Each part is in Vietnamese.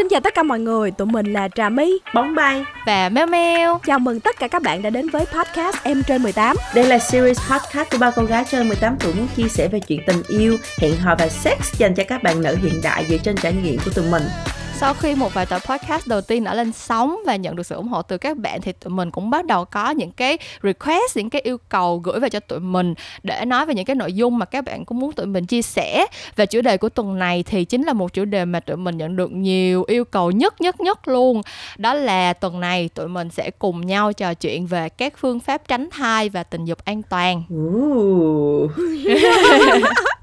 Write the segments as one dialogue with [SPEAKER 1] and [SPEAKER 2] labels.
[SPEAKER 1] Xin chào tất cả mọi người, tụi mình là Trà My,
[SPEAKER 2] Bóng bay
[SPEAKER 3] và Meo Meo.
[SPEAKER 1] Chào mừng tất cả các bạn đã đến với podcast Em trên 18.
[SPEAKER 2] Đây là series podcast của ba cô gái trên 18 tuổi muốn chia sẻ về chuyện tình yêu, hẹn hò và sex dành cho các bạn nữ hiện đại dựa trên trải nghiệm của tụi mình.
[SPEAKER 3] Sau khi một vài tập podcast đầu tiên đã lên sóng và nhận được sự ủng hộ từ các bạn thì tụi mình cũng bắt đầu có những cái request, những cái yêu cầu gửi về cho tụi mình để nói về những cái nội dung mà các bạn cũng muốn tụi mình chia sẻ. Và chủ đề của tuần này thì chính là một chủ đề mà tụi mình nhận được nhiều yêu cầu nhất nhất nhất luôn. Đó là tuần này tụi mình sẽ cùng nhau trò chuyện về các phương pháp tránh thai và tình dục an toàn.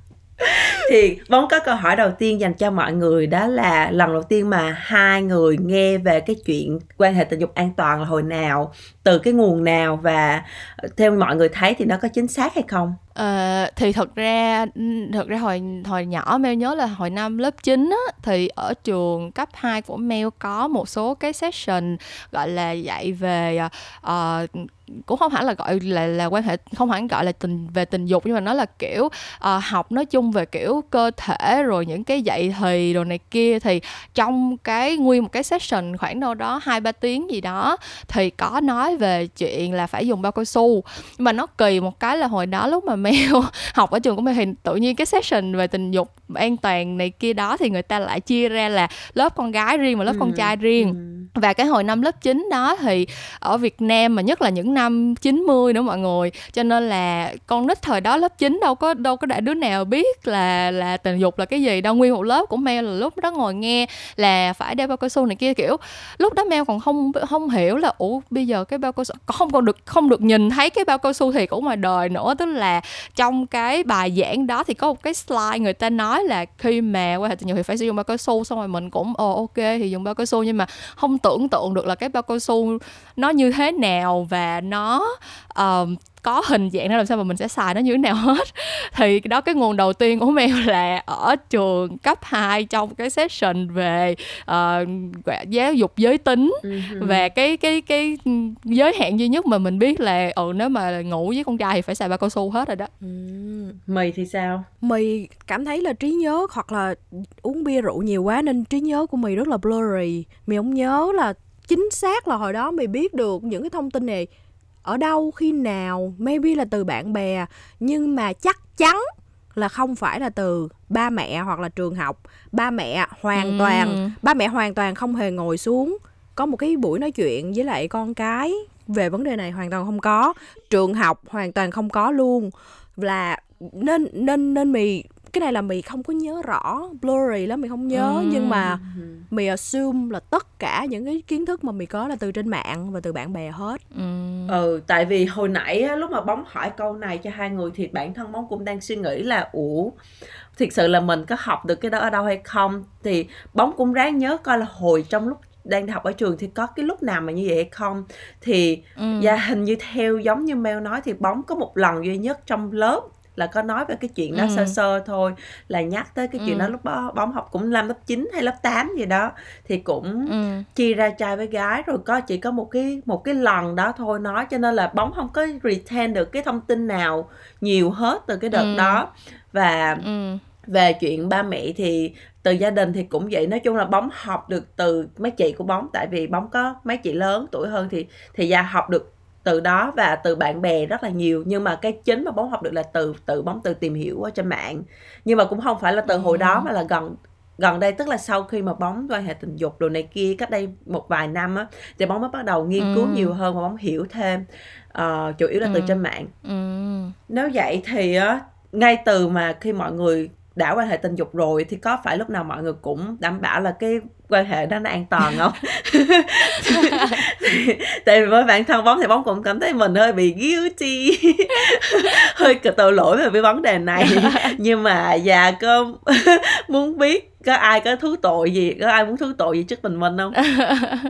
[SPEAKER 2] thì bóng có câu hỏi đầu tiên dành cho mọi người đó là lần đầu tiên mà hai người nghe về cái chuyện quan hệ tình dục an toàn là hồi nào, từ cái nguồn nào và theo mọi người thấy thì nó có chính xác hay không?
[SPEAKER 3] Uh, thì thật ra thật ra hồi hồi nhỏ Mel nhớ là hồi năm lớp 9 á, thì ở trường cấp 2 của Mel có một số cái session gọi là dạy về uh, cũng không hẳn là gọi là là quan hệ không hẳn gọi là tình về tình dục nhưng mà nó là kiểu uh, học nói chung về kiểu cơ thể rồi những cái dạy thì đồ này kia. Thì trong cái nguyên một cái session khoảng đâu đó hai ba tiếng gì đó thì có nói về chuyện là phải dùng bao cao su. Nhưng mà nó kỳ một cái là hồi đó lúc mà Mel học ở trường của mình thì tự nhiên cái session về tình dục an toàn này kia đó thì người ta lại chia ra là lớp con gái riêng và lớp ừ. con trai riêng ừ. và cái hồi năm lớp 9 đó thì ở Việt Nam mà nhất là những năm 90 nữa mọi người cho nên là con nít thời đó lớp 9 đâu có đâu có đã đứa nào biết là là tình dục là cái gì đâu nguyên một lớp của Mel là lúc đó ngồi nghe là phải đeo bao cao su này kia kiểu lúc đó Mel còn không không hiểu là ủa bây giờ cái bao cao su không còn được không được nhìn thấy cái bao cao su thì của ngoài đời nữa tức là trong cái bài giảng đó thì có một cái slide người ta nói là khi mà quan hệ tình dục thì phải sử dụng bao cao su, xong rồi mình cũng ồ ok thì dùng bao cao su, nhưng mà không tưởng tượng được là cái bao cao su nó như thế nào và nó um, có hình dạng nó làm sao mà mình sẽ xài nó như thế nào hết. Thì đó cái nguồn đầu tiên của mail là ở trường cấp 2 trong cái session về uh, giáo dục giới tính. Uh-huh. và cái cái cái giới hạn duy nhất mà mình biết là ừ nếu mà ngủ với con trai thì phải xài bao cao su hết rồi đó.
[SPEAKER 2] Ừ. mì thì sao?
[SPEAKER 1] Mì cảm thấy là trí nhớ hoặc là uống bia rượu nhiều quá nên trí nhớ của mì rất là blurry. Mì không nhớ là chính xác là hồi đó mày biết được những cái thông tin này ở đâu khi nào maybe là từ bạn bè nhưng mà chắc chắn là không phải là từ ba mẹ hoặc là trường học. Ba mẹ hoàn ừ. toàn ba mẹ hoàn toàn không hề ngồi xuống có một cái buổi nói chuyện với lại con cái về vấn đề này hoàn toàn không có. Trường học hoàn toàn không có luôn. Là nên nên nên mì cái này là mì không có nhớ rõ blurry lắm mì không nhớ ừ. nhưng mà mì assume là tất cả những cái kiến thức mà mì có là từ trên mạng và từ bạn bè hết.
[SPEAKER 2] Ừ, ừ tại vì hồi nãy á, lúc mà bóng hỏi câu này cho hai người thì bản thân bóng cũng đang suy nghĩ là ủa thực sự là mình có học được cái đó ở đâu hay không? Thì bóng cũng ráng nhớ coi là hồi trong lúc đang học ở trường thì có cái lúc nào mà như vậy hay không. Thì ừ. và hình như theo giống như Mel nói thì bóng có một lần duy nhất trong lớp là có nói về cái chuyện đó ừ. sơ sơ thôi là nhắc tới cái chuyện ừ. đó lúc đó bóng học cũng năm lớp 9 hay lớp 8 gì đó thì cũng ừ. chia ra trai với gái rồi có chỉ có một cái một cái lần đó thôi nói cho nên là bóng không có retain được cái thông tin nào nhiều hết từ cái đợt ừ. đó và ừ. về chuyện ba mẹ thì từ gia đình thì cũng vậy nói chung là bóng học được từ mấy chị của bóng tại vì bóng có mấy chị lớn tuổi hơn thì thì gia học được từ đó và từ bạn bè rất là nhiều nhưng mà cái chính mà bóng học được là từ từ bóng từ tìm hiểu ở trên mạng nhưng mà cũng không phải là từ hồi đó mà là gần gần đây tức là sau khi mà bóng quan hệ tình dục đồ này kia cách đây một vài năm á thì bóng mới bắt đầu nghiên cứu ừ. nhiều hơn và bóng hiểu thêm uh, chủ yếu là ừ. từ trên mạng ừ. nếu vậy thì á ngay từ mà khi mọi người đã quan hệ tình dục rồi thì có phải lúc nào mọi người cũng đảm bảo là cái quan hệ đó nó an toàn không? Tại vì với bản thân bóng thì bóng cũng cảm thấy mình hơi bị guilty hơi tội lỗi về cái vấn đề này. Nhưng mà già cơ muốn biết có ai có thú tội gì có ai muốn thú tội gì trước mình mình không?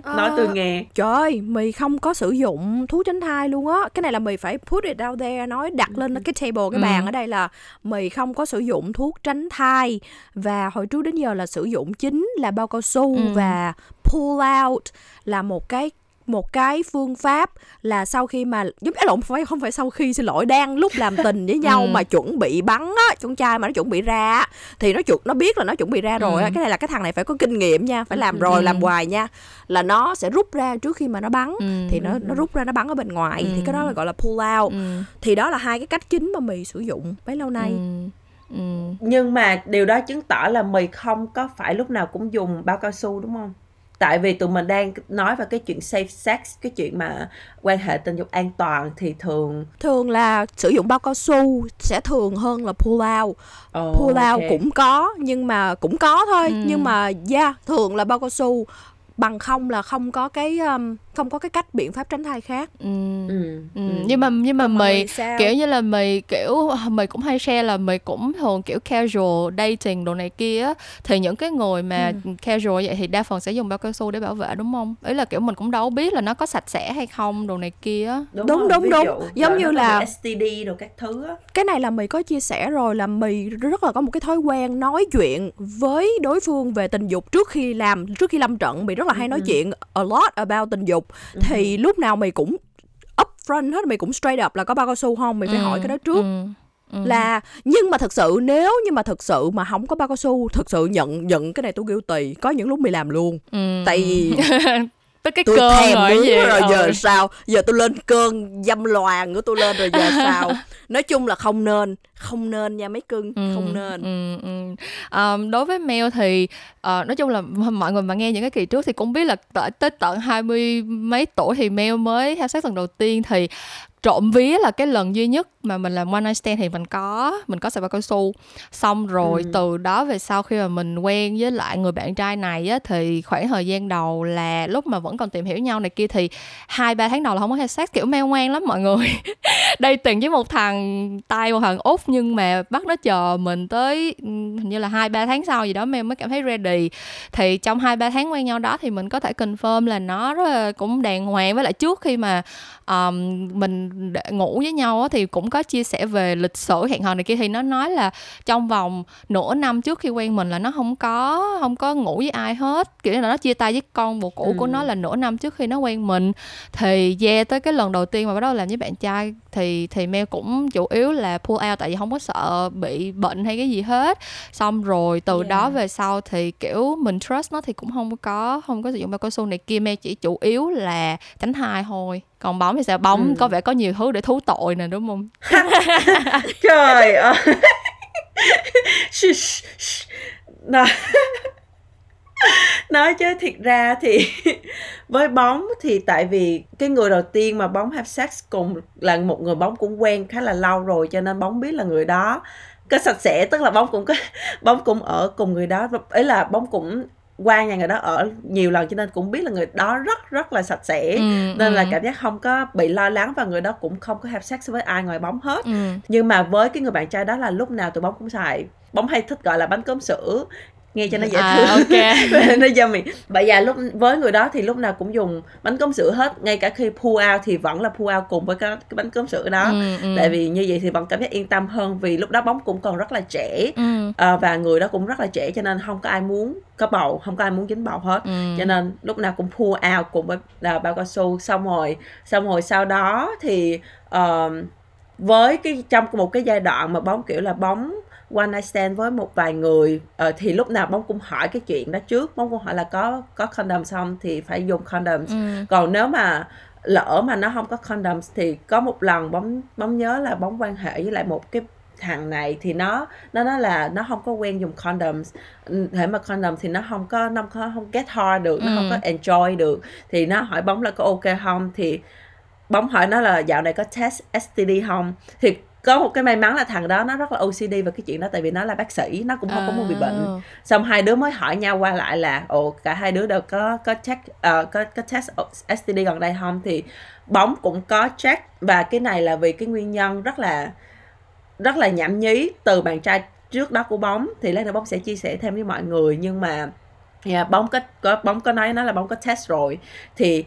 [SPEAKER 2] Nói tôi nghe.
[SPEAKER 1] Trời ơi mày không có sử dụng thuốc tránh thai luôn á. Cái này là mày phải put it out there nói đặt lên cái table cái bàn ừ. ở đây là mày không có sử dụng thuốc tránh thai. Và hồi trước đến giờ là sử dụng chính là bao cao su ừ. và pull out là một cái một cái phương pháp là sau khi mà giống như lộn phải không phải sau khi xin lỗi đang lúc làm tình với nhau
[SPEAKER 3] Ừ.
[SPEAKER 1] mà chuẩn bị bắn á con trai mà nó chuẩn bị ra á, thì nó chuẩn nó biết là nó chuẩn bị ra rồi á
[SPEAKER 3] Ừ.
[SPEAKER 1] cái này là cái thằng này phải có kinh nghiệm nha phải làm rồi
[SPEAKER 3] Ừ.
[SPEAKER 1] làm hoài nha là nó sẽ rút ra trước khi mà nó bắn
[SPEAKER 3] Ừ.
[SPEAKER 1] thì nó nó rút ra nó bắn ở bên ngoài thì cái đó là gọi là pull out
[SPEAKER 3] Ừ.
[SPEAKER 1] thì đó là hai cái cách chính mà mì sử dụng bấy lâu nay
[SPEAKER 3] Ừ. Ừ.
[SPEAKER 2] nhưng mà điều đó chứng tỏ là mì không có phải lúc nào cũng dùng bao cao su đúng không tại vì tụi mình đang nói về cái chuyện safe sex cái chuyện mà quan hệ tình dục an toàn thì thường
[SPEAKER 1] thường là sử dụng bao cao su sẽ thường hơn là pull out
[SPEAKER 2] Ồ,
[SPEAKER 1] pull out
[SPEAKER 2] ok.
[SPEAKER 1] cũng có nhưng mà cũng có thôi
[SPEAKER 3] Ừ.
[SPEAKER 1] nhưng mà yeah thường là bao cao su bằng không là không có cái um, không có cái cách biện pháp tránh thai khác
[SPEAKER 3] Ừ.
[SPEAKER 2] ừ,
[SPEAKER 3] Ừ.
[SPEAKER 2] ừ.
[SPEAKER 3] nhưng mà nhưng mà
[SPEAKER 1] sao?
[SPEAKER 3] kiểu như là mì kiểu mì cũng hay share là mì cũng thường kiểu casual dating đồ này kia á thì những cái người mà
[SPEAKER 1] Ừ.
[SPEAKER 3] casual vậy thì đa phần sẽ dùng bao cao su để bảo vệ đúng không ý là kiểu mình cũng đâu biết là nó có sạch sẽ hay không đồ này kia á
[SPEAKER 1] Đúng, đúng,
[SPEAKER 2] ví
[SPEAKER 1] đúng.
[SPEAKER 2] dụ,
[SPEAKER 1] Giống như là-
[SPEAKER 2] STD đồ các thứ á
[SPEAKER 1] cái này là mì có chia sẻ rồi là mì rất là có một cái thói quen nói chuyện với đối phương về tình dục trước khi làm trước khi lâm trận mì rất là hay nói
[SPEAKER 2] Ừ.
[SPEAKER 1] chuyện a lot about tình dục thì lúc nào mì cũng upfront hết mì cũng straight up là có bao cao su không mì phải hỏi cái đó trước
[SPEAKER 3] Ừ. Ừ.
[SPEAKER 1] là nhưng mà thật sự nếu như mà thật sự mà không có bao cao su thật sự nhận nhận cái này tôi guilty có những lúc mì làm luôn
[SPEAKER 3] Ừ.
[SPEAKER 1] tại vì
[SPEAKER 3] tới cái
[SPEAKER 1] tôi
[SPEAKER 3] cơn
[SPEAKER 1] thèm
[SPEAKER 3] rồi gì
[SPEAKER 1] rồi giờ
[SPEAKER 3] Ừ.
[SPEAKER 1] sao giờ tôi lên cơn dâm loàn của tôi lên rồi giờ sao nói chung là không nên không nên nha mấy cưng
[SPEAKER 3] Ừ,
[SPEAKER 1] không nên
[SPEAKER 3] ừ, ừ. Ờm, đối với male thì ờ, nói chung là mọi người mà nghe những cái kỳ trước thì cũng biết là tới, tới tận hai mươi mấy tuổi thì male mới theo sát lần đầu tiên thì trộm vía là cái lần duy nhất mà mình làm one night stand thì mình có mình có xài bao cao su xong rồi
[SPEAKER 2] Ừ.
[SPEAKER 3] từ đó về sau khi mà mình quen với lại người bạn trai này á thì khoảng thời gian đầu là lúc mà vẫn còn tìm hiểu nhau này kia thì hai ba tháng đầu là không có hay sex kiểu meo ngoan lắm mọi người. Đây tiền với một thằng tay một thằng út nhưng mà bắt nó chờ mình tới ừm, hình như là hai ba tháng sau gì đó meo mới cảm thấy ready. Thì trong hai ba tháng quen nhau đó thì mình có thể confirm là nó rất là cũng đàng hoàng. Với lại trước khi mà um, mình ngủ với nhau á, thì cũng có chia sẻ về lịch sử hẹn hò này kia. Thì nó nói là trong vòng nửa năm trước khi quen mình là nó không có không có ngủ với ai hết. Kiểu như là nó chia tay với con bồ cũ của
[SPEAKER 2] Ừ.
[SPEAKER 3] nó là nửa năm trước khi nó quen mình. Thì yeah tới cái lần đầu tiên mà bắt đầu làm với bạn trai thì thì Mel cũng chủ yếu là pull out tại vì không có sợ bị bệnh hay cái gì hết. Xong rồi từ
[SPEAKER 2] Yeah.
[SPEAKER 3] đó về sau thì kiểu mình trust nó thì cũng không có không có sử dụng bao cao su này kia. Mel chỉ chủ yếu là tránh thai thôi còn bóng thì sao? Bóng
[SPEAKER 2] Ừ.
[SPEAKER 3] có vẻ có nhiều thứ để thú tội nè đúng không?
[SPEAKER 2] Trời ơi. Nói nói chứ thiệt ra thì với bóng thì tại vì cái người đầu tiên mà bóng have sex cùng là một người bóng cũng quen khá là lâu rồi cho nên bóng biết là người đó có sạch sẽ tức là bóng cũng có bóng cũng ở cùng người đó. Ấy là bóng cũng qua nhà người đó ở nhiều lần cho nên cũng biết là người đó rất rất là sạch sẽ
[SPEAKER 3] Ừ,
[SPEAKER 2] nên là
[SPEAKER 3] ừ.
[SPEAKER 2] cảm giác không có bị lo lắng và người đó cũng không có have sex với ai ngoài bóng hết
[SPEAKER 3] ừ.
[SPEAKER 2] nhưng mà với cái người bạn trai đó là lúc nào tụi bóng cũng xài bóng hay thích gọi là bánh cơm sữa nghe cho nó dễ
[SPEAKER 3] À,
[SPEAKER 2] thương
[SPEAKER 3] ok.
[SPEAKER 2] nó do mình vậy là lúc với người đó thì lúc nào cũng dùng bánh cơm sữa hết ngay cả khi pull out thì vẫn là pull out cùng với cái, cái bánh cơm sữa đó
[SPEAKER 3] Ừ, ừ.
[SPEAKER 2] tại vì như vậy thì vẫn cảm giác yên tâm hơn vì lúc đó bóng cũng còn rất là trẻ
[SPEAKER 3] ừ.
[SPEAKER 2] à, và người đó cũng rất là trẻ cho nên không có ai muốn có bầu không có ai muốn dính bầu hết
[SPEAKER 3] Ừ.
[SPEAKER 2] cho nên lúc nào cũng pull out cùng với là bao cao su xong rồi xong rồi sau đó thì ờm, với cái trong một cái giai đoạn mà bóng kiểu là bóng one night stand với một vài người. Ờ, thì lúc nào bóng cũng hỏi cái chuyện đó trước. Bóng cũng hỏi là có có condom xong thì phải dùng condom
[SPEAKER 3] Ừ.
[SPEAKER 2] còn nếu mà lỡ mà nó không có condom thì có một lần bóng bóng nhớ là bóng quan hệ với lại một cái thằng này thì nó nó nói là nó không có quen dùng condoms. Ừ, thể mà condom thì nó không có nó không không get hard được nó không
[SPEAKER 3] Ừ.
[SPEAKER 2] có enjoy được. Thì nó hỏi bóng là có ok không? Thì bóng hỏi nó là dạo này có test STD không? Thì có một cái may mắn là thằng đó nó rất là OCD về cái chuyện đó tại vì nó là bác sĩ nó cũng không có muốn bị bệnh.
[SPEAKER 3] À.
[SPEAKER 2] xong hai đứa mới hỏi nhau qua lại là ồ cả hai đứa đều có có check ờ, có có test STD gần đây không? Thì bóng cũng có check. Và cái này là vì cái nguyên nhân rất là rất là nhảm nhí từ bạn trai trước đó của bóng. Thì lát nữa bóng sẽ chia sẻ thêm với mọi người. Nhưng mà yeah, bóng có, có bóng có nói nó là bóng có test rồi. Thì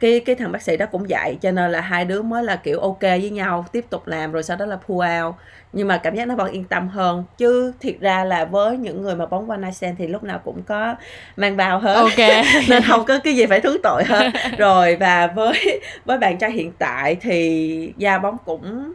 [SPEAKER 2] cái cái thằng bác sĩ đó cũng dạy cho nên là hai đứa mới là kiểu ok với nhau tiếp tục làm rồi sau đó là pull out. Nhưng mà cảm giác nó vẫn yên tâm hơn. Chứ thiệt ra là với những người mà bóng one night stand thì lúc nào cũng có mang bao hết.
[SPEAKER 3] Ok.
[SPEAKER 2] Nên không có cái gì phải thứ tội hết. Rồi và với với bạn trai hiện tại thì da bóng cũng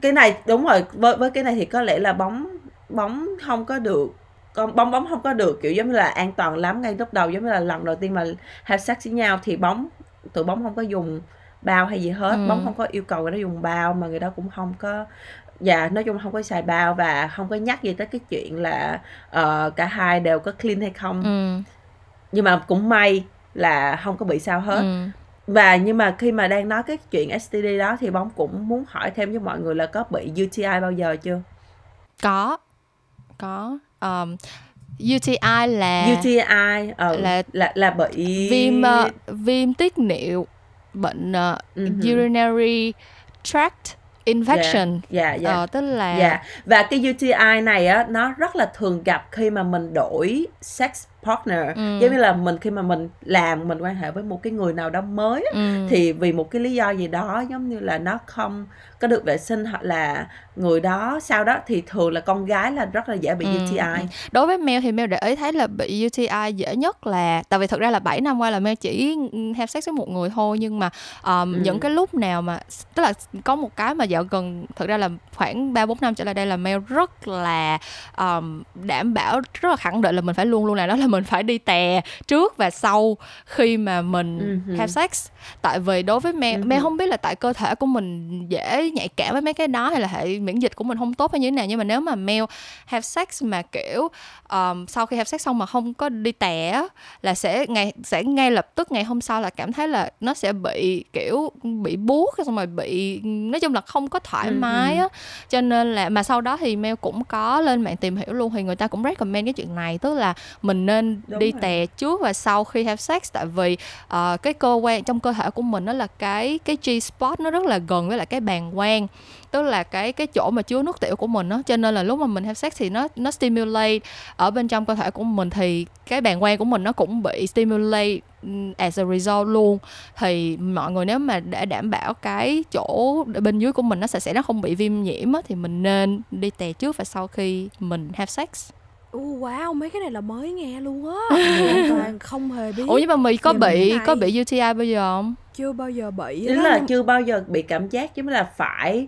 [SPEAKER 2] cái này đúng rồi với với cái này thì có lẽ là bóng bóng không có được con bóng bóng không có được kiểu giống như là an toàn lắm ngay lúc đầu giống như là lần đầu tiên mà have sex với nhau thì bóng tụi bóng không có dùng bao hay gì hết.
[SPEAKER 3] Ừ.
[SPEAKER 2] bóng không có yêu cầu người đó dùng bao mà người đó cũng không có dạ nói chung không có xài bao và không có nhắc gì tới cái chuyện là ờ, cả hai đều có clean hay không.
[SPEAKER 3] Ừ.
[SPEAKER 2] Nhưng mà cũng may là không có bị sao hết.
[SPEAKER 3] Ừ.
[SPEAKER 2] Và nhưng mà khi mà đang nói cái chuyện STD đó thì bóng cũng muốn hỏi thêm với mọi người là có bị UTI bao giờ chưa?
[SPEAKER 3] Có. Có. Um, UTI là
[SPEAKER 2] UTI ờ,
[SPEAKER 3] là-
[SPEAKER 2] là là bị
[SPEAKER 3] viêm ờ, viêm tiết niệu bệnh
[SPEAKER 2] Ừ hử.
[SPEAKER 3] urinary tract infection
[SPEAKER 2] dạ dạ
[SPEAKER 3] Ờ, tức là
[SPEAKER 2] Dạ, và cái UTI này á nó rất là thường gặp khi mà mình đổi sex partner.
[SPEAKER 3] Ừ.
[SPEAKER 2] Giống như là mình khi mà mình làm mình quan hệ với một cái người nào đó mới á,
[SPEAKER 3] ừ,
[SPEAKER 2] thì vì một cái lý do gì đó giống như là nó không có được vệ sinh hoặc là người đó sau đó thì thường là con gái là rất là dễ bị
[SPEAKER 3] Ừ,
[SPEAKER 2] UTI.
[SPEAKER 3] ừ. đối với Mel thì Mel để ý thấy là bị UTI dễ nhất là tại vì thực ra là 7 năm qua là Mel chỉ have sex với một người thôi nhưng mà um,
[SPEAKER 2] Ừ.
[SPEAKER 3] những cái lúc nào mà tức là có một cái mà dạo gần thực ra là khoảng 3 4 năm trở lại đây là Mel rất là um, đảm bảo rất là khẳng định là mình phải luôn luôn làm đó là mình phải đi tè trước và sau khi mà mình
[SPEAKER 2] Ừ hử.
[SPEAKER 3] have sex tại vì đối với Mel
[SPEAKER 2] Ừ
[SPEAKER 3] Mel
[SPEAKER 2] hử.
[SPEAKER 3] không biết là tại cơ thể của mình dễ nhạy cảm với mấy cái đó hay là hệ miễn dịch của mình không tốt hay như thế nào nhưng mà nếu mà Mel have sex mà kiểu um, sau khi have sex xong mà không có đi tè á, là sẽ ngày sẽ ngay lập tức ngày hôm sau là cảm thấy là nó sẽ bị kiểu bị buốt xong rồi bị nói chung là không có thoải
[SPEAKER 2] Ừ,
[SPEAKER 3] mái
[SPEAKER 2] ừ.
[SPEAKER 3] á cho nên là mà sau đó thì Mel cũng có lên mạng tìm hiểu luôn thì người ta cũng recommend cái chuyện này tức là mình nên
[SPEAKER 2] Đúng
[SPEAKER 3] đi
[SPEAKER 2] rồi.
[SPEAKER 3] tè trước và sau khi have sex tại vì ờ, cái cơ quan trong cơ thể của mình nó là cái cái G spot nó rất là gần với lại cái bàng quang tức là cái cái chỗ mà chứa nước tiểu của mình đó cho nên là lúc mà mình have sex thì nó nó stimulate ở bên trong cơ thể của mình thì cái bàng quang của mình nó cũng bị stimulate as a result luôn thì mọi người nếu mà để đảm bảo cái chỗ bên dưới của mình nó sạch sẽ nó không bị viêm nhiễm á, thì mình nên đi tè trước và sau khi mình have sex
[SPEAKER 1] Uh, wow, mấy cái này là mới nghe luôn á. Hoàn toàn không hề biết.
[SPEAKER 3] ủa nhưng mà mì có bị có bị UTI bao giờ không
[SPEAKER 1] Chưa bao giờ bị
[SPEAKER 2] Chính là chưa bao giờ bị cảm giác giống như là phải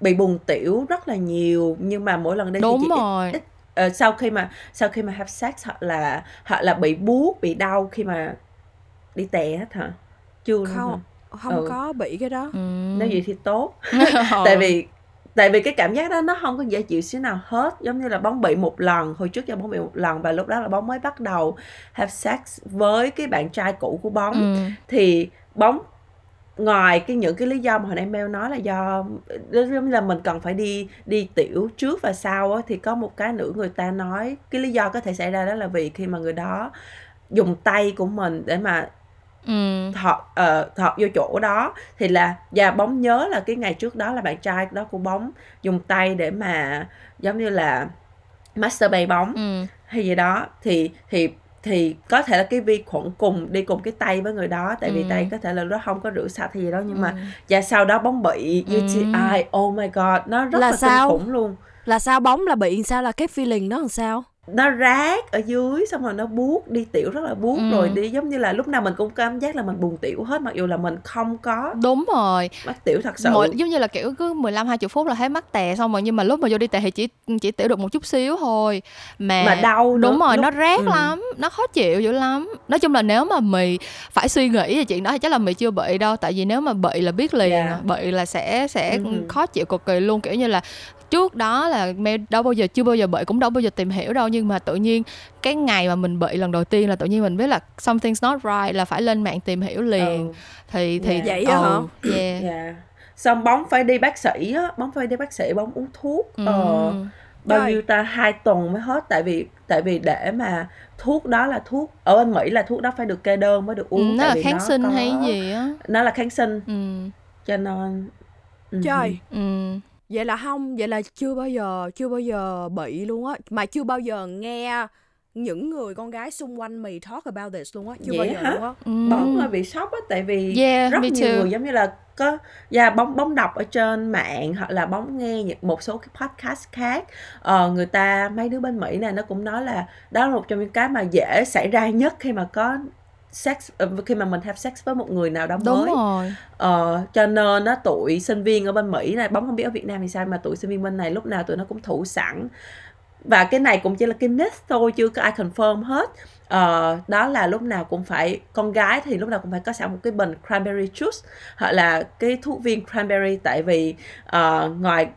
[SPEAKER 2] bị bùng tiểu rất là nhiều nhưng mà mỗi lần đây thì
[SPEAKER 3] đúng
[SPEAKER 2] chỉ ít
[SPEAKER 3] rồi
[SPEAKER 2] ít ờ, sau khi mà sau khi mà have sex hoặc là hoặc là bị buốt bị đau khi mà đi tè hết hả chưa
[SPEAKER 1] không
[SPEAKER 2] hả?
[SPEAKER 1] không
[SPEAKER 2] Ừ.
[SPEAKER 1] có bị cái đó.
[SPEAKER 3] ừ.
[SPEAKER 2] nếu vậy thì tốt
[SPEAKER 3] Ờ.
[SPEAKER 2] tại vì tại vì cái cảm giác đó nó không có dễ chịu xíu nào hết giống như là bóng bị một lần hồi trước giờ bóng bị một lần và lúc đó là bóng mới bắt đầu have sex với cái bạn trai cũ của bóng
[SPEAKER 3] ừ.
[SPEAKER 2] thì bóng ngoài cái những cái lý do mà hồi nãy Mel nói là do giống là mình cần phải đi đi tiểu trước và sau á, thì có một cái nữa người ta nói cái lý do có thể xảy ra đó là vì khi mà người đó dùng tay của mình để mà
[SPEAKER 3] Ừ.
[SPEAKER 2] thọt uh, thọt vô chỗ đó thì là và bóng nhớ là cái ngày trước đó là bạn trai đó của bóng dùng tay để mà giống như là masturbate bóng
[SPEAKER 3] Ừ.
[SPEAKER 2] hay gì đó thì thì thì có thể là cái vi khuẩn cùng đi cùng cái tay với người đó tại vì
[SPEAKER 3] Ừ.
[SPEAKER 2] tay có thể là nó không có rửa sạch hay gì đó nhưng
[SPEAKER 3] Ừ.
[SPEAKER 2] mà và sau đó bóng bị
[SPEAKER 3] Ừ.
[SPEAKER 2] UTI oh my god nó rất
[SPEAKER 1] Là
[SPEAKER 2] là,
[SPEAKER 1] sao?
[SPEAKER 2] kinh khủng luôn
[SPEAKER 1] Là sao bóng là bị sao là cái feeling đó làm sao?
[SPEAKER 2] Nó rát ở dưới xong rồi nó buốt đi tiểu rất là buốt
[SPEAKER 3] Ừ.
[SPEAKER 2] rồi đi giống như là lúc nào mình cũng cảm giác là mình buồn tiểu hết mặc dù là mình không có
[SPEAKER 3] đúng rồi
[SPEAKER 2] mắc tiểu thật sự
[SPEAKER 3] Mỗi, giống như là kiểu cứ 15 20 phút là thấy mắc tè xong rồi nhưng mà lúc mà vô đi tè thì chỉ chỉ tiểu được một chút xíu thôi mà
[SPEAKER 2] mà đau nữa.
[SPEAKER 3] đúng rồi
[SPEAKER 2] Lúc-
[SPEAKER 3] nó rát
[SPEAKER 2] ừ.
[SPEAKER 3] lắm nó khó chịu dữ lắm nói chung là nếu mà mì phải suy nghĩ về chuyện đó thì chắc là mì chưa bị đâu tại vì nếu mà bị là biết liền
[SPEAKER 2] Dạ.
[SPEAKER 3] à. bị là sẽ sẽ
[SPEAKER 2] Ừ.
[SPEAKER 3] khó chịu cực kỳ luôn kiểu như là trước đó là mẹ đâu bao giờ chưa bao giờ bị cũng đâu bao giờ tìm hiểu đâu nhưng mà tự nhiên cái ngày mà mình bị lần đầu tiên là tự nhiên mình biết là something's not right là phải lên mạng tìm hiểu liền
[SPEAKER 2] Ừ.
[SPEAKER 3] thì thì
[SPEAKER 2] Dạ.
[SPEAKER 1] Vậy á hả?
[SPEAKER 3] ừ, yeah.
[SPEAKER 2] Dạ. Xong bóng phải đi bác sĩ á, bóng phải đi bác sĩ bóng uống thuốc
[SPEAKER 3] Ừ.
[SPEAKER 2] ờ, bao nhiêu ta hai tuần mới hết tại vì tại vì để mà thuốc đó là thuốc ở bên Mỹ là thuốc đó phải được kê đơn mới được
[SPEAKER 3] Ừ,
[SPEAKER 2] uống
[SPEAKER 3] nó
[SPEAKER 2] tại
[SPEAKER 3] là
[SPEAKER 2] vì
[SPEAKER 3] kháng sinh
[SPEAKER 2] có-
[SPEAKER 3] hay gì á
[SPEAKER 2] nó là kháng sinh
[SPEAKER 3] ừ
[SPEAKER 2] cho nên ừ.
[SPEAKER 1] Trời,
[SPEAKER 3] ừ
[SPEAKER 1] vậy là không, vậy là chưa bao giờ chưa bao giờ bị luôn á, mà chưa bao giờ nghe những người con gái xung quanh mày talk about this luôn á. Chưa bao
[SPEAKER 2] Vậy
[SPEAKER 1] giờ
[SPEAKER 2] hả?
[SPEAKER 1] luôn á.
[SPEAKER 2] Bóng hơi bị sốc á tại vì
[SPEAKER 3] Yeah,
[SPEAKER 2] rất nhiều
[SPEAKER 3] too.
[SPEAKER 2] người giống như là có yeah, bóng bóng đọc ở trên mạng hoặc là bóng nghe một số cái podcast khác. Ờ, người ta mấy đứa bên Mỹ này nó cũng nói là đó là một trong những cái mà dễ xảy ra nhất khi mà có sex ờ, khi mà mình have sex với một người nào đó
[SPEAKER 3] đúng
[SPEAKER 2] mới.
[SPEAKER 3] rồi.
[SPEAKER 2] Ờ, cho nên nó tụi sinh viên ở bên Mỹ này bóng không biết ở Việt Nam thì sao mà tụi sinh viên bên này lúc nào tụi nó cũng thủ sẵn. Và cái này cũng chỉ là cái myth thôi chưa có ai confirm hết. Ờ, đó là lúc nào cũng phải con gái thì lúc nào cũng phải có sẵn một cái bình cranberry juice hoặc là cái thuốc viên cranberry tại vì ờ, ngoài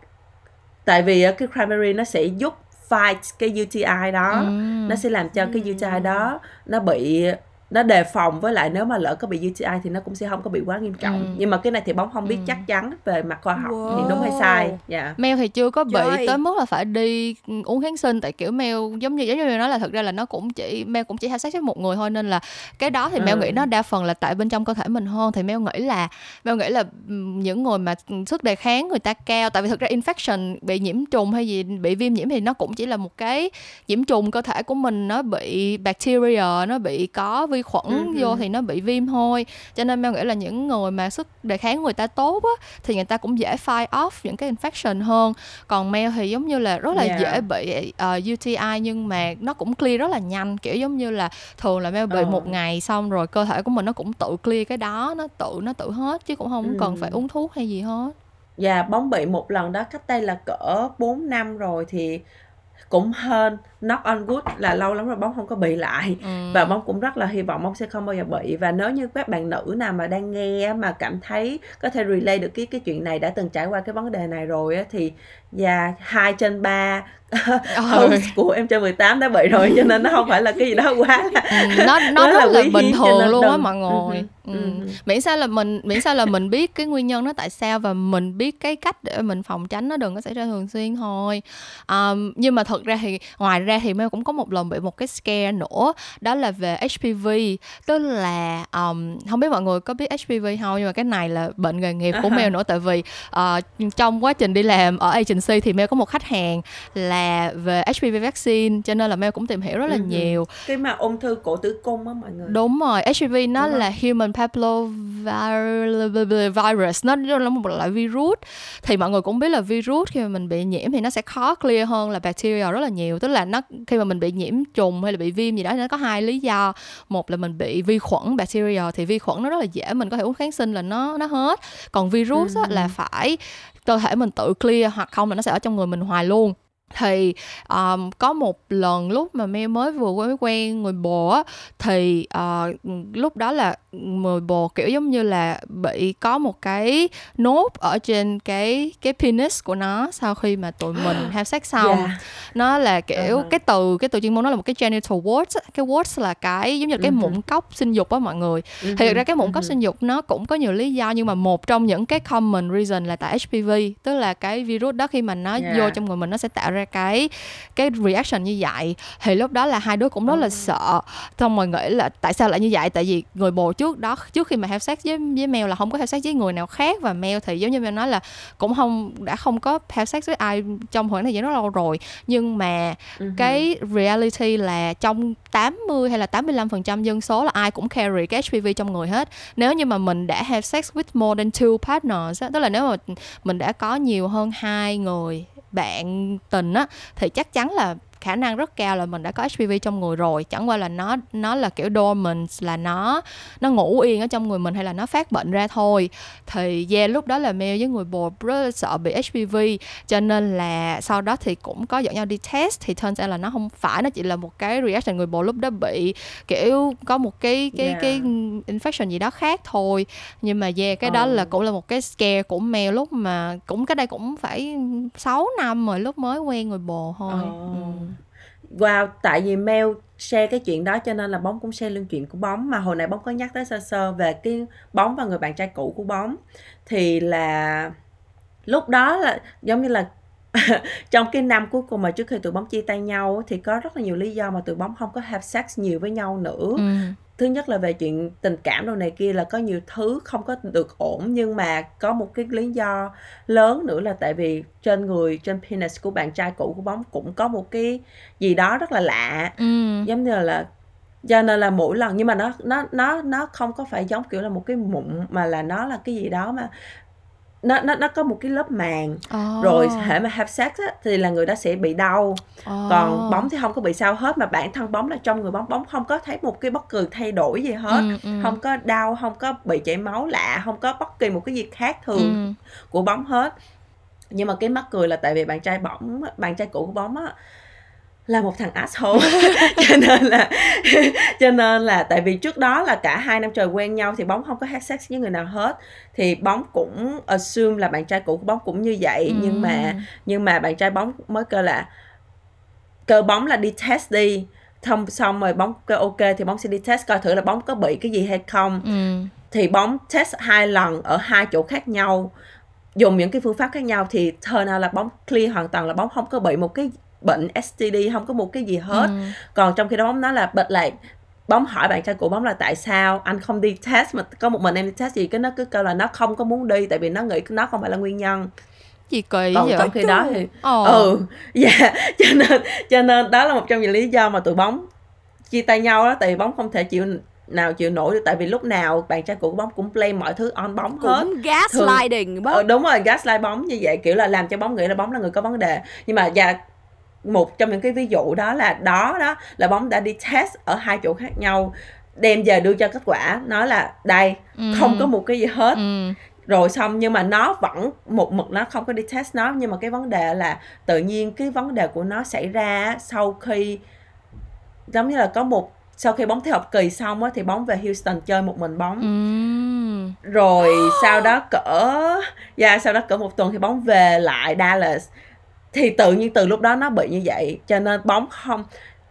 [SPEAKER 2] tại vì cái cranberry nó sẽ giúp fight cái UTI đó.
[SPEAKER 3] Ừm.
[SPEAKER 2] nó sẽ làm cho cái UTI đó nó bị nó đề phòng với lại nếu mà lỡ có bị UTI thì nó cũng sẽ không có bị quá nghiêm trọng
[SPEAKER 3] Ừ.
[SPEAKER 2] nhưng mà cái này thì bóng không biết
[SPEAKER 3] Ừ.
[SPEAKER 2] chắc chắn về mặt khoa học
[SPEAKER 1] Wow.
[SPEAKER 2] thì đúng hay sai dạ
[SPEAKER 3] Mel thì chưa có bị
[SPEAKER 1] Trời.
[SPEAKER 3] tới mức là phải đi uống kháng sinh tại kiểu Mel giống như giống như nói là thực ra là nó cũng chỉ Mel cũng chỉ have sex với một người thôi nên là cái đó thì Mel
[SPEAKER 2] Ừ.
[SPEAKER 3] nghĩ nó đa phần là tại bên trong cơ thể mình hơn thì Mel nghĩ là Mel nghĩ là ừm, những người mà sức đề kháng người ta cao tại vì thực ra infection bị nhiễm trùng hay gì bị viêm nhiễm thì nó cũng chỉ là một cái nhiễm trùng cơ thể của mình nó bị bacteria nó bị có vi khuẩn
[SPEAKER 2] Ừ,
[SPEAKER 3] vô
[SPEAKER 2] ừ.
[SPEAKER 3] thì nó bị viêm thôi cho nên Mel nghĩ là những người mà sức đề kháng của người ta tốt á thì người ta cũng dễ fight off những cái infection hơn còn Mel thì giống như là rất là
[SPEAKER 2] Yeah.
[SPEAKER 3] dễ bị ờ, UTI nhưng mà nó cũng clear rất là nhanh kiểu giống như là thường là Mel bị
[SPEAKER 2] Ờ.
[SPEAKER 3] một ngày xong rồi cơ thể của mình nó cũng tự clear cái đó nó tự nó tự hết chứ cũng không
[SPEAKER 2] Ừ.
[SPEAKER 3] cần phải uống thuốc hay gì hết
[SPEAKER 2] Dạ, bóng bị một lần đó cách đây là cỡ 4 năm rồi thì cũng hơn knock on wood là lâu lắm rồi bóng không có bị lại.
[SPEAKER 3] Ừ.
[SPEAKER 2] và bóng cũng rất là hy vọng bóng sẽ không bao giờ bị. Và nếu như các bạn nữ nào mà đang nghe mà cảm thấy có thể relate được cái cái chuyện này đã từng trải qua cái vấn đề này rồi á thì dạ hai trên ba
[SPEAKER 3] Ừ.
[SPEAKER 2] host của em chơi 18 đã bị rồi cho nên nó không phải là cái gì đó quá là
[SPEAKER 3] Ừ, nó nó rất là
[SPEAKER 2] quý
[SPEAKER 3] bình thường luôn á mọi người
[SPEAKER 2] Ừ,
[SPEAKER 3] ừ.
[SPEAKER 2] ừ, ừ.
[SPEAKER 3] miễn sao là mình miễn sao là mình biết cái nguyên nhân nó tại sao và mình biết cái cách để mình phòng tránh nó đừng có xảy ra thường xuyên thôi um, nhưng mà thật ra thì ngoài ra thì Mel cũng có một lần bị một cái scare nữa đó là về HPV tức là um, không biết mọi người có biết HPV không nhưng mà cái này là bệnh nghề nghiệp của
[SPEAKER 2] À.
[SPEAKER 3] Mel nữa tại vì ờ, trong quá trình đi làm ở agency thì Mel có một khách hàng là về HPV vaccine cho nên là Mel cũng tìm hiểu rất là
[SPEAKER 2] Ừ,
[SPEAKER 3] nhiều
[SPEAKER 2] cái mà ung thư cổ tử cung á mọi người
[SPEAKER 3] Đúng rồi, HPV nó
[SPEAKER 2] Đúng
[SPEAKER 3] là human papillovirus, nó là một loại virus. Thì mọi người cũng biết là virus khi mà mình bị nhiễm thì nó sẽ khó clear hơn là bacteria rất là nhiều. Tức là nó khi mà mình bị nhiễm trùng hay là bị viêm gì đó nó có hai lý do. Một là mình bị vi khuẩn bacteria thì vi khuẩn nó rất là dễ mình có thể uống kháng sinh là nó nó hết. Còn virus á,
[SPEAKER 2] Ừ.
[SPEAKER 3] là phải cơ thể mình tự clear hoặc không là nó sẽ ở trong người mình hoài luôn thì um, có một lần lúc mà Mel mới vừa mới quen người bồ á thì ờ, lúc đó là người bồ kiểu giống như là bị có một cái nốt ở trên cái cái penis của nó sau khi mà tụi mình have sex xong
[SPEAKER 2] Dạ.
[SPEAKER 3] nó là kiểu
[SPEAKER 2] Uh-huh.
[SPEAKER 3] cái từ cái từ chuyên môn nó là một cái genital warts cái warts là cái giống như cái
[SPEAKER 2] Ừ.
[SPEAKER 3] mụn cóc sinh dục á mọi người thì thực ra cái mụn cóc sinh dục nó cũng có nhiều lý do nhưng mà một trong những cái common reason là tại HPV tức là cái virus đó khi mà nó
[SPEAKER 2] Yeah.
[SPEAKER 3] vô trong người mình nó sẽ tạo ra cái cái reaction như vậy thì lúc đó là hai đứa cũng rất là
[SPEAKER 2] Oh.
[SPEAKER 3] sợ xong rồi nghĩ là tại sao lại như vậy tại vì người bồ trước đó trước khi mà have sex với với Mel là không có have sex với người nào khác và Mel thì giống như Mel nói là cũng không đã không có have sex với ai trong khoảng thời gian rất lâu rồi nhưng mà
[SPEAKER 2] Ừ.
[SPEAKER 3] cái reality là trong 80 hay là 85% dân số là ai cũng carry cái HPV trong người hết. Nếu như mà mình đã have sex with more than two partners tức là nếu mà mình đã có nhiều hơn hai người bạn tình á thì chắc chắn là khả năng rất cao là mình đã có HPV trong người rồi chẳng qua là nó nó là kiểu dormant là nó nó ngủ yên ở trong người mình hay là nó phát bệnh ra thôi thì yeah lúc đó là Mel với người bồ rất là sợ bị HPV cho nên là sau đó thì cũng có dẫn nhau đi test thì turns out là nó không phải nó chỉ là một cái reaction người bồ lúc đó bị kiểu có một cái cái
[SPEAKER 2] Yeah.
[SPEAKER 3] cái infection gì đó khác thôi nhưng mà yeah cái đó
[SPEAKER 2] Ờ.
[SPEAKER 3] là cũng là một cái scare của Mel lúc mà cũng cái đây cũng phải 6 năm rồi lúc mới quen người bồ thôi
[SPEAKER 2] Ờ.
[SPEAKER 3] ừ.
[SPEAKER 2] Wow, tại vì Mel share cái chuyện đó cho nên là bóng cũng share luôn chuyện của bóng. Mà hồi nãy bóng có nhắc tới sơ sơ về cái bóng và người bạn trai cũ của bóng. Thì là lúc đó là giống như là trong cái năm cuối cùng mà trước khi tụi bóng chia tay nhau thì có rất là nhiều lý do mà tụi bóng không có have sex nhiều với nhau nữa.
[SPEAKER 3] Ừ
[SPEAKER 2] thứ nhất là về chuyện tình cảm đồ này kia là có nhiều thứ không có được ổn nhưng mà có một cái lý do lớn nữa là tại vì trên người trên penis của bạn trai cũ của bóng cũng có một cái gì đó rất là lạ
[SPEAKER 3] ừ.
[SPEAKER 2] giống như là cho nên là mỗi lần nhưng mà nó nó nó nó không có phải giống kiểu là một cái mụn mà là nó là cái gì đó mà nó nó nó có một cái lớp màng
[SPEAKER 3] oh.
[SPEAKER 2] rồi hệ mà have sex á, thì là người đó sẽ bị đau
[SPEAKER 3] oh.
[SPEAKER 2] còn bóng thì không có bị sao hết mà bản thân bóng là trong người bóng bóng không có thấy một cái bất cứ thay đổi gì hết
[SPEAKER 3] ừ, ừ.
[SPEAKER 2] không có đau không có bị chảy máu lạ không có bất kỳ một cái gì khác thường
[SPEAKER 3] Ừ.
[SPEAKER 2] của bóng hết nhưng mà cái mắc cười là tại vì bạn trai bóng bạn trai cũ của bóng á là một thằng asshole. Cho nên là cho nên là tại vì trước đó là cả hai năm trời quen nhau thì bóng không có have sex với người nào hết. Thì bóng cũng assume là bạn trai cũ của bóng cũng như vậy. Nhưng mà
[SPEAKER 3] Ừ.
[SPEAKER 2] nhưng mà bạn trai bóng mới kêu là cơ bóng là đi test đi. Xong xong rồi bóng kêu ok thì bóng sẽ đi test coi thử là bóng có bị cái gì hay không.
[SPEAKER 3] Ừ.
[SPEAKER 2] thì bóng test hai lần ở hai chỗ khác nhau dùng những cái phương pháp khác nhau thì turn out là bóng clear hoàn toàn là bóng không có bị một cái bệnh STD không có một cái gì hết.
[SPEAKER 3] Ừ.
[SPEAKER 2] còn trong khi đó bóng nói là bật lại bóng hỏi bạn trai của bóng là tại sao anh không đi test mà có một mình em đi test gì cái nó cứ kêu là nó không có muốn đi tại vì nó nghĩ nó không phải là nguyên nhân.
[SPEAKER 3] Gì kỳ
[SPEAKER 2] còn
[SPEAKER 3] vậy?
[SPEAKER 2] trong khi đó thì
[SPEAKER 3] Ồ.
[SPEAKER 2] ừ dạ cho nên cho nên đó là một trong những lý do mà tụi bóng chia tay nhau đó tại vì bóng không thể chịu nào chịu nổi được tại vì lúc nào bạn trai cũ của bóng cũng blame mọi thứ on bóng hết.
[SPEAKER 1] cũng gaslighting
[SPEAKER 2] ờ,
[SPEAKER 1] bóng
[SPEAKER 2] đúng rồi gaslight bóng như vậy kiểu là làm cho bóng nghĩ là bóng là người có vấn đề. Nhưng mà dạ một trong những cái ví dụ đó là đó đó là bóng đã đi test ở hai chỗ khác nhau đem về đưa cho kết quả nói là đây
[SPEAKER 3] Ừ.
[SPEAKER 2] không có một cái gì hết
[SPEAKER 3] Ừ.
[SPEAKER 2] rồi xong nhưng mà nó vẫn một mực nó không có đi test nó nhưng mà cái vấn đề là tự nhiên cái vấn đề của nó xảy ra sau khi giống như là có một sau khi bóng thi học kỳ xong á thì bóng về Houston chơi một mình bóng
[SPEAKER 3] Ừ.
[SPEAKER 2] rồi sau đó cỡ dạ sau đó cỡ một tuần thì bóng về lại Dallas thì tự nhiên từ lúc đó nó bị như vậy, cho nên bóng không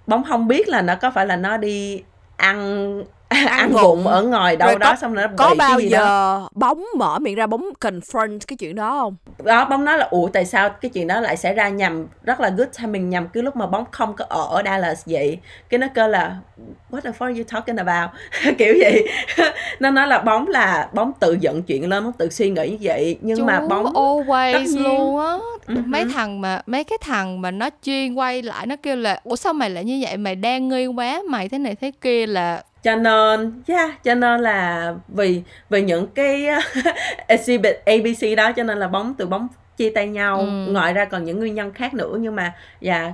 [SPEAKER 2] bóng không biết là nó có phải là nó đi ăn ăn,
[SPEAKER 1] vụng.
[SPEAKER 2] vụng. ở ngoài đâu
[SPEAKER 1] Rồi
[SPEAKER 2] đó
[SPEAKER 1] có-
[SPEAKER 2] xong rồi nó
[SPEAKER 1] có bao
[SPEAKER 2] cái gì đó.
[SPEAKER 1] giờ bóng mở miệng ra bóng confront cái chuyện đó không?
[SPEAKER 2] Đó bóng nói là ủa tại sao cái chuyện đó lại xảy ra nhằm rất là good timing nhằm cái lúc mà bóng không có ở Dallas vậy? Cái nó kêu là what the fuck are you talking about? Kiểu vậy. Nó nói là bóng là bóng tự dựng chuyện lên bóng tự suy nghĩ như vậy. Nhưng
[SPEAKER 3] Chú
[SPEAKER 2] mà bóng tất
[SPEAKER 3] always
[SPEAKER 2] nhiên.
[SPEAKER 3] luôn á.
[SPEAKER 2] Ừ
[SPEAKER 3] mấy thằng mà mấy cái thằng mà nó chuyên quay lại nó kêu là ủa sao mày lại như vậy? Mày đang nghi quá mày thế này thế kia là
[SPEAKER 2] cho nên yeah, cho nên là vì vì những cái exhibit ABC đó cho nên là bóng từ bóng chia tay nhau
[SPEAKER 3] Ừ.
[SPEAKER 2] ngoài ra còn những nguyên nhân khác nữa nhưng mà dạ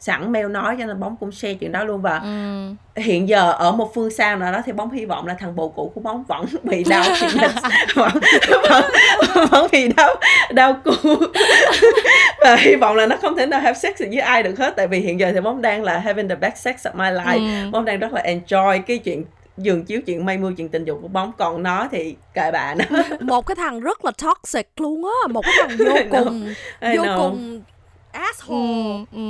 [SPEAKER 2] sẵn mail nói cho nên bóng cũng share chuyện đó luôn và
[SPEAKER 3] ừ.
[SPEAKER 2] hiện giờ ở một phương xa nào đó thì bóng hy vọng là thằng bồ cũ của bóng vẫn bị đau vẫn, vẫn, vẫn bị đau đau cu và hy vọng là nó không thể nào have sex với ai được hết tại vì hiện giờ thì bóng đang là having the best sex of my life
[SPEAKER 3] Ừ.
[SPEAKER 2] bóng đang rất là enjoy cái chuyện giường chiếu chuyện mây mưa chuyện tình dục của bóng còn nó thì kệ bà nó
[SPEAKER 1] một cái thằng rất là toxic luôn á một cái thằng vô cùng
[SPEAKER 2] I
[SPEAKER 1] vô
[SPEAKER 2] know.
[SPEAKER 1] cùng asshole
[SPEAKER 3] Ừ. Ừ.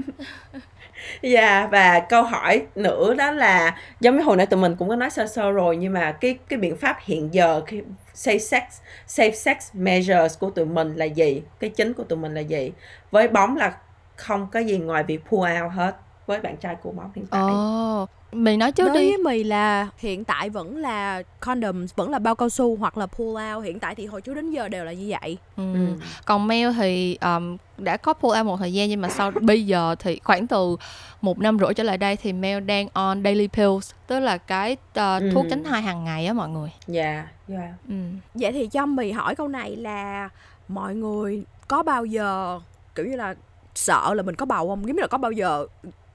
[SPEAKER 2] Dạ và câu hỏi nữa đó là giống như hồi nãy tụi mình cũng có nói sơ sơ rồi nhưng mà cái cái biện pháp hiện giờ cái safe sex safe sex measures của tụi mình là gì? Cái chính của tụi mình là gì? Với bóng là không có gì ngoài việc pull out hết với bạn trai của bóng hiện tại.
[SPEAKER 3] Oh, mày nói trước
[SPEAKER 1] đối
[SPEAKER 3] đi
[SPEAKER 1] với mì là hiện tại vẫn là condoms vẫn là bao cao su hoặc là pull out hiện tại thì hồi trước đến giờ đều là như vậy
[SPEAKER 3] ừ.
[SPEAKER 2] Ừ.
[SPEAKER 3] còn Mel thì um, đã có pull out một thời gian nhưng mà sau bây giờ thì khoảng từ một năm rưỡi trở lại đây thì Mel đang on daily pills tức là cái uh,
[SPEAKER 2] Ừ.
[SPEAKER 3] thuốc tránh thai hàng ngày á mọi người
[SPEAKER 2] Dạ, dạ.
[SPEAKER 3] ừ.
[SPEAKER 1] vậy thì cho mì hỏi câu này là mọi người có bao giờ kiểu như là sợ là mình có bầu không giống như là có bao giờ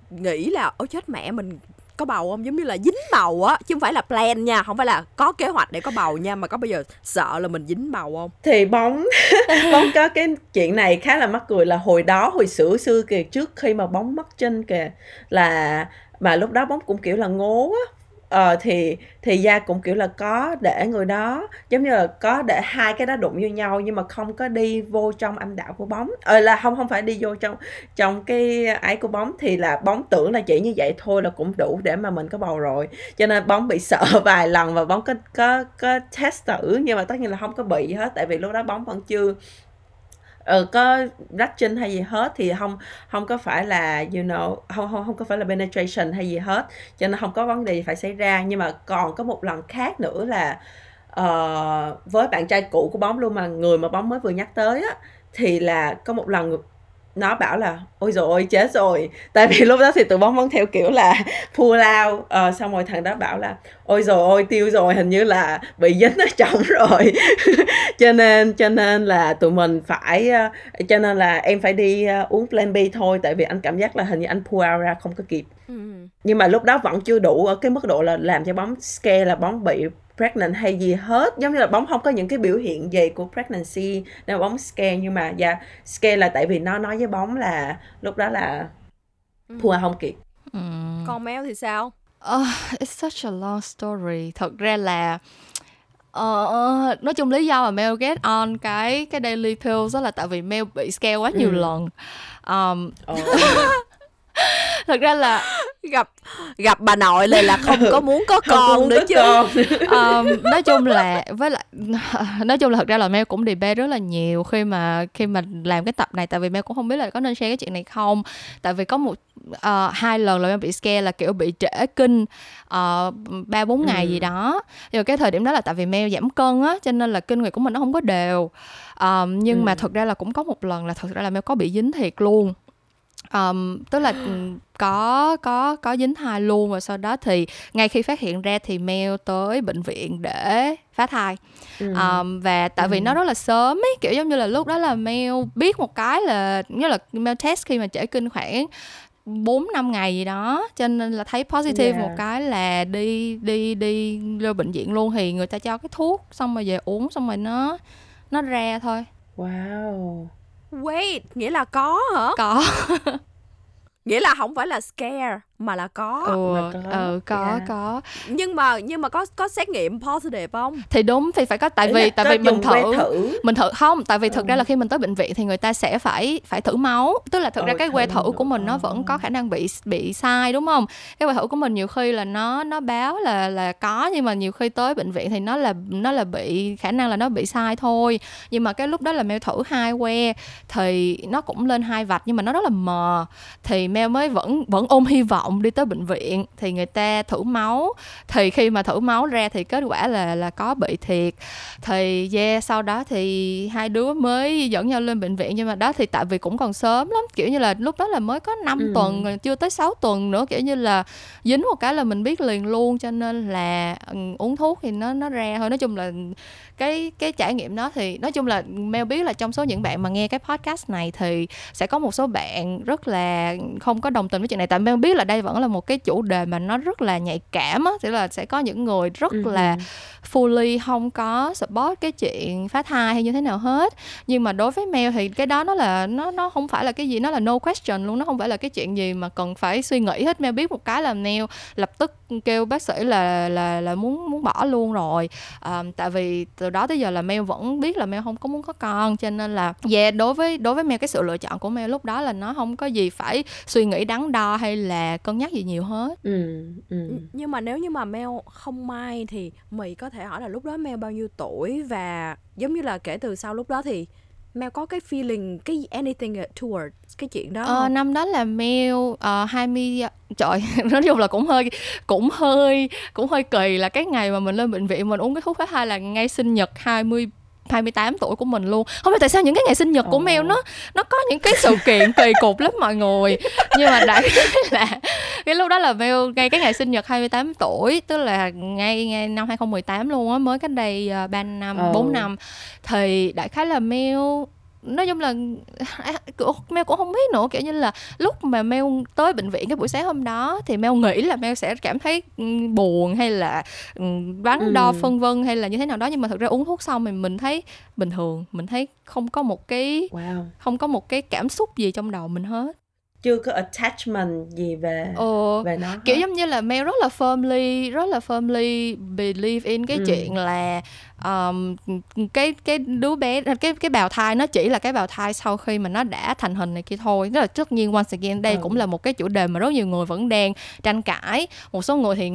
[SPEAKER 1] nghĩ là ôi chết mẹ mình có bầu không? Giống như là dính bầu á chứ không phải là plan nha không phải là có kế hoạch để có bầu nha mà có bao giờ sợ là mình dính bầu không?
[SPEAKER 2] Thì bóng bóng có cái chuyện này khá là mắc cười là hồi đó hồi xưa xưa kìa trước khi mà bóng mất chân kìa là mà lúc đó bóng cũng kiểu là ngố á ờ thì thì gia cũng, kiểu là, có để người đó, giống như là có để hai cái đó đụng vô nhau nhưng mà không có đi vô trong âm đạo của bóng. Ờ là không không phải đi vô trong trong cái ấy của bóng thì là bóng tưởng là chỉ như vậy thôi là cũng đủ để mà mình có bầu rồi. Cho nên bóng bị sợ vài lần và bóng có có có test thử nhưng mà tất nhiên là không có bị hết, tại vì lúc đó bóng vẫn chưa ừ, có touching hay gì hết thì không không có phải là you know không không không có phải là penetration hay gì hết. Cho nên không có vấn đề gì phải xảy ra. Nhưng mà còn có một lần khác nữa là ờ, với bạn trai cũ của bóng luôn mà người mà bóng mới vừa nhắc tới á thì là có một lần nó bảo là ôi rồi ôi chết rồi. Tại vì lúc đó thì tụi bóng vẫn theo kiểu là pull out. Ờ, xong rồi thằng đó bảo là ôi rồi ôi tiêu rồi hình như là bị dính ở trong rồi. Cho nên cho nên là tụi mình phải ờ, cho nên là em phải đi ờ, uống plan B thôi tại vì anh cảm giác là hình như anh pull out ra không có kịp.
[SPEAKER 1] Ừ.
[SPEAKER 2] nhưng mà lúc đó vẫn chưa đủ ở cái mức độ là làm cho bóng scare là bóng bị pregnant hay gì hết giống như là bóng không có những cái biểu hiện gì của pregnancy nên bóng scare nhưng mà dạ scare là tại vì nó nói với bóng là lúc đó là thua không kịp
[SPEAKER 3] Ừm.
[SPEAKER 1] Còn Mel thì sao?
[SPEAKER 3] Ờ, it's such a long story. Thật ra là ờ, nói chung lý do mà Mel get on cái cái daily pills đó là tại vì Mel bị scare quá nhiều
[SPEAKER 2] Ừ.
[SPEAKER 3] lần. Um,
[SPEAKER 2] Ồ,
[SPEAKER 3] thật ra là
[SPEAKER 1] Gặp gặp bà nội lại là không có muốn có con
[SPEAKER 2] muốn
[SPEAKER 1] nữa chứ.
[SPEAKER 2] con
[SPEAKER 3] um, nói chung là với lại nói chung là thật ra là Mel cũng debate rất là nhiều khi mà khi mà làm cái tập này tại vì Mel cũng không biết là có nên share cái chuyện này không tại vì có một ờ, hai lần là Mel bị scare là kiểu bị trễ kinh ờ, ba bốn ngày
[SPEAKER 2] Ừ.
[SPEAKER 3] gì đó mà cái thời điểm đó là tại vì Mel giảm cân á cho nên là kinh nguyệt của mình nó không có đều um, nhưng
[SPEAKER 2] Ừ.
[SPEAKER 3] mà thật ra là cũng có một lần là thật ra là Mel có bị dính thiệt luôn um, tức là có có có dính thai luôn và sau đó thì ngay khi phát hiện ra thì Mel tới bệnh viện để phá thai
[SPEAKER 2] Ừ.
[SPEAKER 3] um, và tại vì
[SPEAKER 2] Ừ.
[SPEAKER 3] nó rất là sớm ấy kiểu giống như là lúc đó là Mel biết một cái là nghĩa là Mel test khi mà trễ kinh khoảng 4 năm ngày gì đó cho nên là thấy positive
[SPEAKER 2] Yeah.
[SPEAKER 3] một cái là đi đi đi lên bệnh viện luôn thì người ta cho cái thuốc xong rồi về uống xong rồi nó nó ra thôi
[SPEAKER 2] wow
[SPEAKER 1] Wait, nghĩa là có hả?
[SPEAKER 3] có
[SPEAKER 1] Nghĩa là không phải là scare mà là có.
[SPEAKER 3] ừ,
[SPEAKER 2] có,
[SPEAKER 3] ừ có
[SPEAKER 2] yeah.
[SPEAKER 3] có
[SPEAKER 1] Nhưng mà nhưng mà có có xét nghiệm positive không?
[SPEAKER 3] thì đúng thì phải có tại vì tại vì mình thử
[SPEAKER 2] thử
[SPEAKER 3] mình thử không tại vì thực
[SPEAKER 2] Ừ.
[SPEAKER 3] ra là khi mình tới bệnh viện thì người ta sẽ phải phải thử máu tức là thực ra
[SPEAKER 2] Ờ,
[SPEAKER 3] cái que
[SPEAKER 2] thử
[SPEAKER 3] của mình nó
[SPEAKER 2] ờ.
[SPEAKER 3] vẫn có khả năng bị bị sai đúng không cái que thử của mình nhiều khi là nó nó báo là là có nhưng mà nhiều khi tới bệnh viện thì nó là nó là bị khả năng là nó bị sai thôi nhưng mà cái lúc đó là Mel thử hai que thì nó cũng lên hai vạch nhưng mà nó rất là mờ thì Mel mới vẫn vẫn ôm hy vọng đi tới bệnh viện thì người ta thử máu. Thì khi mà thử máu ra thì kết quả là là có bị thiệt. Thì yeah sau đó thì hai đứa mới dẫn nhau lên bệnh viện nhưng mà đó thì tại vì cũng còn sớm lắm kiểu như là lúc đó là mới có 5
[SPEAKER 2] Ừ.
[SPEAKER 3] tuần chưa tới 6 tuần nữa kiểu như là dính một cái là mình biết liền luôn cho nên là ừ, uống thuốc thì nó nó ra thôi. Nói chung là cái cái trải nghiệm đó thì nói chung là Mel biết là trong số những bạn mà nghe cái podcast này thì sẽ có một số bạn rất là không có đồng tình với chuyện này. Tại Mel biết là đây vẫn là một cái chủ đề mà nó rất là nhạy cảm á tức là sẽ có những người rất
[SPEAKER 2] Ừ.
[SPEAKER 3] là fully không có support cái chuyện phá thai hay như thế nào hết. Nhưng mà đối với Mel thì cái đó nó là nó nó không phải là cái gì nó là no question luôn nó không phải là cái chuyện gì mà cần phải suy nghĩ hết. Mel biết một cái là Mel lập tức kêu bác sĩ là là là muốn muốn bỏ luôn rồi. À, tại vì từ đó tới giờ là Mel vẫn biết là Mel không có muốn có con cho nên là yeah, đối với đối với Mel cái sự lựa chọn của Mel lúc đó là nó không có gì phải suy nghĩ đắn đo hay là cân nhắc gì nhiều hết.
[SPEAKER 2] Ừ ừ.
[SPEAKER 1] Nh- Nhưng mà nếu như mà Mel không may thì mày có thể hỏi là lúc đó Mel bao nhiêu tuổi? Và giống như là kể từ sau lúc đó thì Mel có cái feeling cái anything towards cái chuyện đó
[SPEAKER 3] Ờ,
[SPEAKER 1] không?
[SPEAKER 3] năm đó là Mel uh, 20 trời nói chung là cũng hơi cũng hơi cũng hơi kỳ là cái ngày mà mình lên bệnh viện mình uống cái thuốc phá thai là ngay sinh nhật 20 28 tuổi của mình luôn không biết tại sao những cái ngày sinh nhật của
[SPEAKER 2] Ồ.
[SPEAKER 3] Mel nó nó có những cái sự kiện kỳ cục lắm mọi người nhưng mà đại là cái lúc đó là Mel ngay cái ngày sinh nhật 28 tuổi tức là ngay ngay năm 2018 luôn á mới cách đây uh, 3 năm
[SPEAKER 2] Ồ.
[SPEAKER 3] 4 năm thì đại khái là Mel nói chung là kiểu Mel cũng không biết nữa kiểu như là lúc mà Mel tới bệnh viện cái buổi sáng hôm đó thì Mel nghĩ là Mel sẽ cảm thấy ừ, buồn hay là ừ, đo
[SPEAKER 2] Ừ.
[SPEAKER 3] phân vân hay là như thế nào đó nhưng mà thực ra uống thuốc xong thì mình thấy bình thường mình thấy không có một cái
[SPEAKER 2] wow
[SPEAKER 3] không có một cái cảm xúc gì trong đầu mình hết
[SPEAKER 2] chưa có attachment gì về
[SPEAKER 3] ờ
[SPEAKER 2] về nó
[SPEAKER 3] kiểu
[SPEAKER 2] hết.
[SPEAKER 3] giống như là Mel rất là firmly rất là firmly believe in cái
[SPEAKER 2] Ừ.
[SPEAKER 3] chuyện là um, cái cái đứa bé cái cái bào thai nó chỉ là cái bào thai sau khi mà nó đã thành hình này kia thôi. Tức là tất nhiên once again đây ừ. cũng là một cái chủ đề mà rất nhiều người vẫn đang tranh cãi. Một số người thì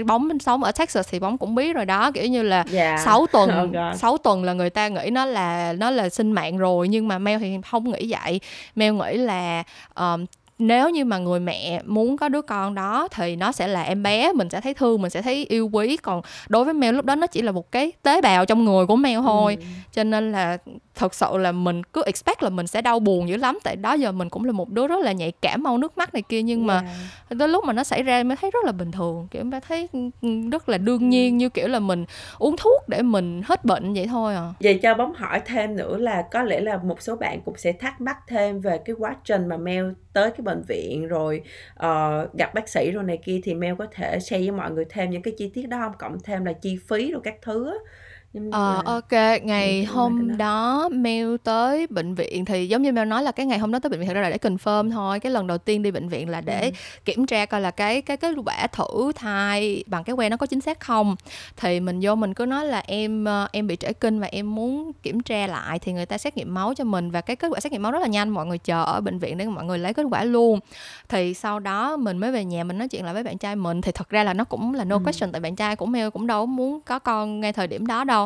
[SPEAKER 3] uh, bóng sống ở Texas thì bóng cũng biết rồi đó. Kiểu như là yeah. 6 tuần oh 6 tuần là người ta nghĩ nó là nó là sinh mạng rồi nhưng mà Mel thì không nghĩ vậy. Mel nghĩ là um, nếu như mà người mẹ muốn có đứa con đó thì nó sẽ là em bé mình sẽ thấy thương mình sẽ thấy yêu quý còn đối với mèo lúc đó nó chỉ là một cái tế bào trong người của mèo thôi ừ. cho nên là thật sự là mình cứ expect là mình sẽ đau buồn dữ lắm. Tại đó giờ mình cũng là một đứa rất là nhạy cảm mau nước mắt này kia. Nhưng mà yeah. tới lúc mà nó xảy ra mới thấy rất là bình thường. Kiểu mới thấy rất là đương nhiên ừ. như kiểu là mình uống thuốc để mình hết bệnh vậy thôi à.
[SPEAKER 2] Vậy cho bóng hỏi thêm nữa là có lẽ là một số bạn cũng sẽ thắc mắc thêm về cái quá trình mà mail tới cái bệnh viện rồi uh, gặp bác sĩ rồi này kia. Thì mail có thể share với mọi người thêm những cái chi tiết đó không? Cộng thêm là chi phí rồi các thứ
[SPEAKER 3] Ờ, ok, ngày hôm đó Mel tới bệnh viện thì giống như Mel nói là cái ngày hôm đó tới bệnh viện thật ra là để confirm thôi. Cái lần đầu tiên đi bệnh viện là để Ừm. kiểm tra coi là cái cái kết quả thử thai bằng cái que nó có chính xác không. Thì mình vô mình cứ nói là em ờ, em bị trễ kinh và em muốn kiểm tra lại thì người ta xét nghiệm máu cho mình và cái kết quả xét nghiệm máu rất là nhanh, mọi người chờ ở bệnh viện để mọi người lấy kết quả luôn. Thì sau đó mình mới về nhà mình nói chuyện lại với bạn trai mình thì thật ra là nó cũng là no Ừm. question tại bạn trai của Mel cũng đâu muốn có con ngay thời điểm đó đâu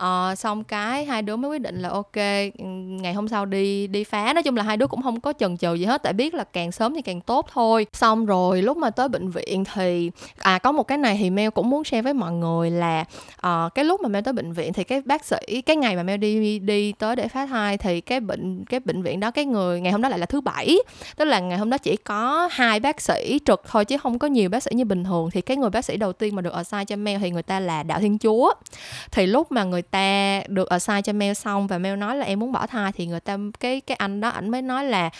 [SPEAKER 3] ờ, xong cái hai đứa mới quyết định là ok ừ, ngày hôm sau đi đi phá. Nói chung là hai đứa cũng không có chần chừ gì hết tại biết là càng sớm thì càng tốt thôi. Xong rồi lúc mà tới bệnh viện thì à có một cái này thì Mel cũng muốn share với mọi người là uh, cái lúc mà Mel tới bệnh viện thì cái bác sĩ cái ngày mà Mel đi đi tới để phá thai thì cái bệnh cái bệnh viện đó cái người ngày hôm đó lại là thứ bảy. Tức là ngày hôm đó chỉ có hai bác sĩ trực thôi chứ không có nhiều bác sĩ như bình thường. Thì cái người bác sĩ đầu tiên mà được assign cho Mel thì người ta là đạo thiên chúa. Thì lúc mà người ta được ờ, assign cho mail xong và mail nói là em muốn bỏ thai thì người ta, cái cái anh đó ảnh mới nói là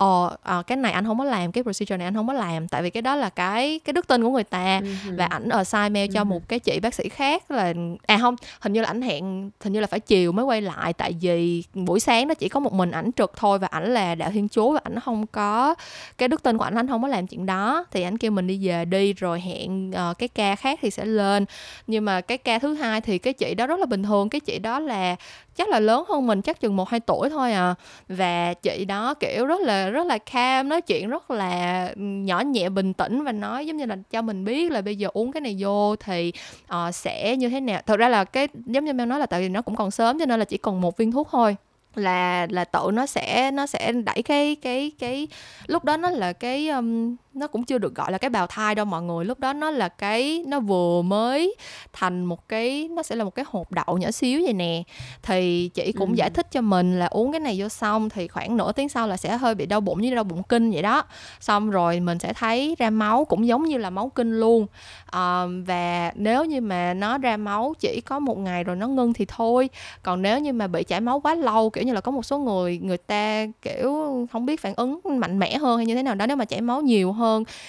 [SPEAKER 3] ờ à, cái này anh không có làm cái procedure này anh không có làm. Tại vì cái đó là cái cái đức tin của người ta. Uh-huh. và ảnh ở sai mail cho uh-huh. một cái chị bác sĩ khác là à không hình như là ảnh hẹn hình như là phải chiều mới quay lại. Tại vì buổi sáng nó chỉ có một mình ảnh trực thôi và ảnh là đạo thiên chúa và ảnh không có cái đức tin của ảnh anh không có làm chuyện đó. Thì ảnh kêu mình đi về đi rồi hẹn uh, cái ca khác thì sẽ lên. Nhưng mà cái ca thứ hai thì cái chị đó rất là bình thường. Cái chị đó là chắc là lớn hơn mình chắc chừng một hai tuổi thôi à. Và chị đó kiểu rất là rất là calm nói chuyện rất là ừ, nhỏ nhẹ bình tĩnh và nói giống như là cho mình biết là bây giờ uống cái này vô thì uh, sẽ như thế nào. Thật ra là cái giống như em nói là tại vì nó cũng còn sớm cho nên là chỉ còn một viên thuốc thôi. Là là tự nó sẽ nó sẽ đẩy cái cái cái lúc đó nó là cái um, nó cũng chưa được gọi là cái bào thai đâu mọi người. Lúc đó nó là cái nó vừa mới thành một cái nó sẽ là một cái hộp đậu nhỏ xíu vậy nè. Thì chị cũng ừ. giải thích cho mình là uống cái này vô xong thì khoảng nửa tiếng sau là sẽ hơi bị đau bụng như đau bụng kinh vậy đó. Xong rồi mình sẽ thấy ra máu cũng giống như là máu kinh luôn. À, và nếu như mà nó ra máu chỉ có một ngày rồi nó ngưng thì thôi. Còn nếu như mà bị chảy máu quá lâu kiểu như là có một số người người ta kiểu không biết phản ứng mạnh mẽ hơn hay như thế nào đó nếu mà chảy máu nhiều hơn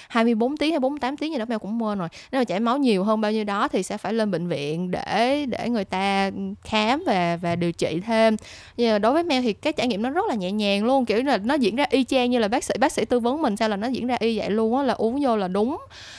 [SPEAKER 3] 24 tiếng hay 48 tiếng gì đó mèo cũng quên rồi. Nếu mà chảy máu nhiều hơn bao nhiêu đó thì sẽ phải lên bệnh viện để để người ta khám và và điều trị thêm. Nhưng mà đối với mèo thì cái trải nghiệm nó rất là nhẹ nhàng luôn kiểu là nó diễn ra y chang như là bác sĩ bác sĩ tư vấn mình sao là nó diễn ra y vậy luôn á là uống vô là đúng.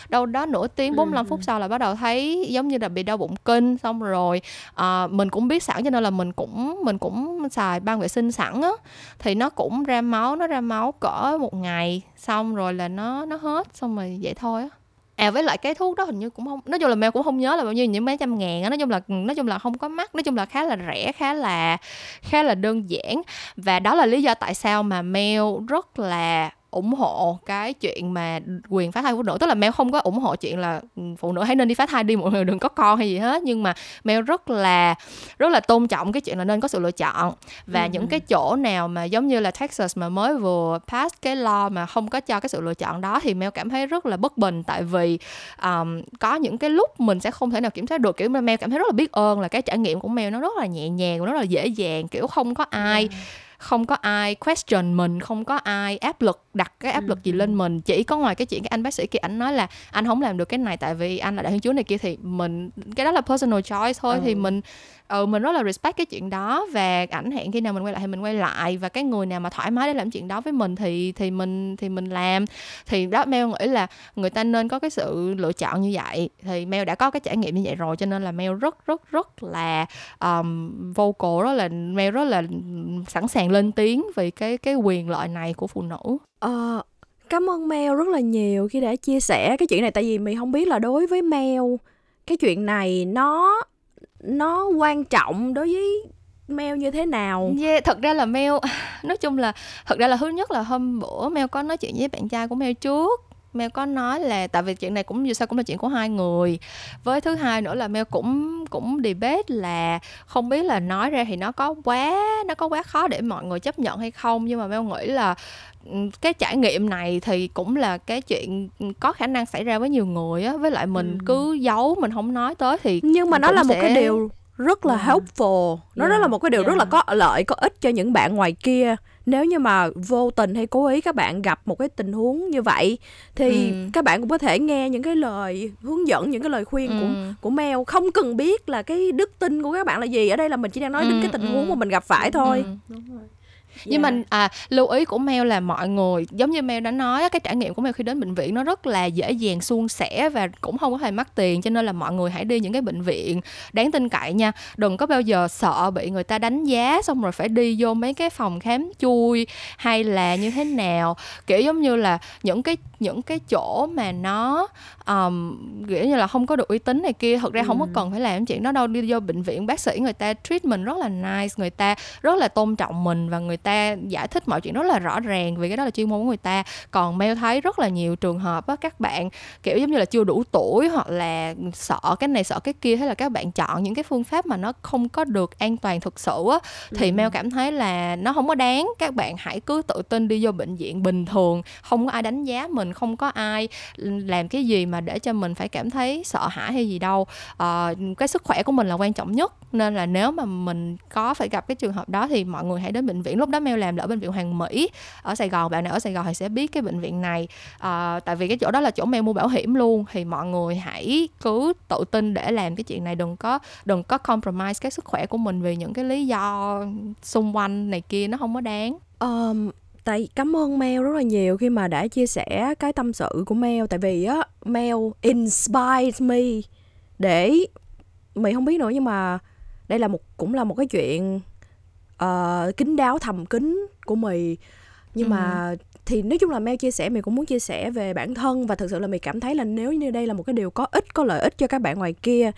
[SPEAKER 3] Đâu đó nửa tiếng 45 ừ. phút sau là bắt đầu thấy giống như là bị đau bụng kinh xong rồi à, mình cũng biết sẵn cho nên là mình cũng mình cũng xài băng vệ sinh sẵn á. Thì nó cũng ra máu nó ra máu cỡ một ngày xong rồi là nó nó hết, xong rồi vậy thôi á. À với lại cái thuốc đó hình như cũng không, nói chung là mèo cũng không nhớ là bao nhiêu, những mấy trăm ngàn á, nói chung là, nói chung là không có mắc, nói chung là khá là rẻ, khá là khá là đơn giản. Và đó là lý do tại sao mà mèo rất là ủng hộ cái chuyện mà quyền phá thai phụ nữ. Tức là mèo không có ủng hộ chuyện là ừ, phụ nữ hãy nên đi phá thai đi mọi người đừng có con hay gì hết. Nhưng mà mèo rất là rất là tôn trọng cái chuyện là nên có sự lựa chọn. Và ừ. những cái chỗ nào mà giống như là Texas mà mới vừa pass cái law mà không có cho cái sự lựa chọn đó thì mèo cảm thấy rất là bất bình. Tại vì um, có những cái lúc mình sẽ không thể nào kiểm soát được. Kiểu mèo cảm thấy rất là biết ơn là cái trải nghiệm của mèo nó rất là nhẹ nhàng nó rất là dễ dàng kiểu không có ai ừ không có ai question mình không có ai áp lực đặt cái áp lực gì lên mình. Chỉ có ngoài cái chuyện cái anh bác sĩ kia ảnh nói là anh không làm được cái này tại vì anh là đại thiên chúa này kia thì mình cái đó là personal choice thôi. Thì
[SPEAKER 2] Ừ.
[SPEAKER 3] mình ừ mình rất là respect cái chuyện đó và ảnh hẹn khi nào mình quay lại thì mình quay lại và cái người nào mà thoải mái để làm chuyện đó với mình thì thì mình thì mình làm. Thì đó Mel nghĩ là người ta nên có cái sự lựa chọn như vậy. Thì Mel đã có cái trải nghiệm như vậy rồi cho nên là Mel rất rất rất là um, vocal đó là Mel rất là sẵn sàng lên tiếng vì cái cái quyền lợi này của phụ nữ.
[SPEAKER 1] Ờ, cảm ơn Mel rất là nhiều khi đã chia sẻ cái chuyện này. Tại vì mình không biết là đối với Mel cái chuyện này nó nó quan trọng đối với mail như thế nào.
[SPEAKER 3] Yeah, thật ra là mail nói chung là thật ra là thứ nhất là hôm bữa mail có nói chuyện với bạn trai của mail trước Mel có nói là tại vì chuyện này cũng như sao cũng là chuyện của hai người với thứ hai nữa là Mel cũng cũng debate là không biết là nói ra thì nó có quá nó có quá khó để mọi người chấp nhận hay không nhưng mà Mel nghĩ là ừ, cái trải nghiệm này thì cũng là cái chuyện có khả năng xảy ra với nhiều người á với lại mình
[SPEAKER 2] Ừ.
[SPEAKER 3] cứ giấu mình không nói tới thì
[SPEAKER 1] Nhưng mà nó là một
[SPEAKER 3] sẽ-
[SPEAKER 1] cái điều rất là
[SPEAKER 2] Yeah.
[SPEAKER 1] helpful. Nó rất
[SPEAKER 2] Yeah,
[SPEAKER 1] là một cái điều rất là
[SPEAKER 2] yeah.
[SPEAKER 1] có lợi, có ích cho những bạn ngoài kia. Nếu như mà vô tình hay cố ý các bạn gặp một cái tình huống như vậy thì
[SPEAKER 3] Ừ.
[SPEAKER 1] các bạn cũng có thể nghe những cái lời hướng dẫn, những cái lời khuyên của
[SPEAKER 3] Ừ.
[SPEAKER 1] của Mel không cần biết là cái đức tin của các bạn là gì. Ở đây là mình chỉ đang nói đến
[SPEAKER 3] Ừ,
[SPEAKER 1] cái tình
[SPEAKER 3] ừ.
[SPEAKER 1] huống mà mình gặp phải thôi.
[SPEAKER 3] Ừ.
[SPEAKER 2] đúng rồi
[SPEAKER 3] nhưng
[SPEAKER 2] Dạ.
[SPEAKER 3] mà à, lưu ý của Mel là mọi người giống như Mel đã nói cái trải nghiệm của Mel khi đến bệnh viện nó rất là dễ dàng suôn sẻ và cũng không có hề mắc tiền cho nên là mọi người hãy đi những cái bệnh viện đáng tin cậy nha đừng có bao giờ sợ bị người ta đánh giá xong rồi phải đi vô mấy cái phòng khám chui hay là như thế nào kiểu giống như là những cái những cái chỗ mà nó um, kiểu như là không có được uy tín này kia thật ra không có
[SPEAKER 2] Ừ.
[SPEAKER 3] cần phải làm chuyện đó đâu đi vô bệnh viện bác sĩ người ta treat mình rất là nice người ta rất là tôn trọng mình và người ta giải thích mọi chuyện rất là rõ ràng vì cái đó là chuyên môn của người ta còn Mel thấy rất là nhiều trường hợp á các bạn kiểu giống như là chưa đủ tuổi hoặc là sợ cái này sợ cái kia thế là các bạn chọn những cái phương pháp mà nó không có được an toàn thực sự á thì
[SPEAKER 2] Ừ.
[SPEAKER 3] Mel cảm thấy là nó không có đáng các bạn hãy cứ tự tin đi vô bệnh viện bình thường không có ai đánh giá mình không có ai làm cái gì mà để cho mình phải cảm thấy sợ hãi hay gì đâu. À, cái sức khỏe của mình là quan trọng nhất nên là nếu mà mình có phải gặp cái trường hợp đó thì mọi người hãy đến bệnh viện. Lúc đó meo làm là ở bệnh viện Hoàng Mỹ ở Sài Gòn bạn nào ở Sài Gòn thì sẽ biết cái bệnh viện này. À, tại vì cái chỗ đó là chỗ meo mua bảo hiểm luôn thì mọi người hãy cứ tự tin để làm cái chuyện này đừng có đừng có compromise cái sức khỏe của mình vì những cái lý do xung quanh này kia nó không có đáng.
[SPEAKER 1] Um, tại cảm ơn Mel rất là nhiều khi mà đã chia sẻ cái tâm sự của Mel. Tại vì á Mel inspired me để mình không biết nữa nhưng mà đây là một cũng là một cái chuyện uh, kín đáo thầm kín của mì. Nhưng mà thì nói chung là Mel chia sẻ mình cũng muốn chia sẻ về bản thân và thực sự là mình cảm thấy là nếu như đây là một cái điều có ích có lợi ích cho các bạn ngoài kia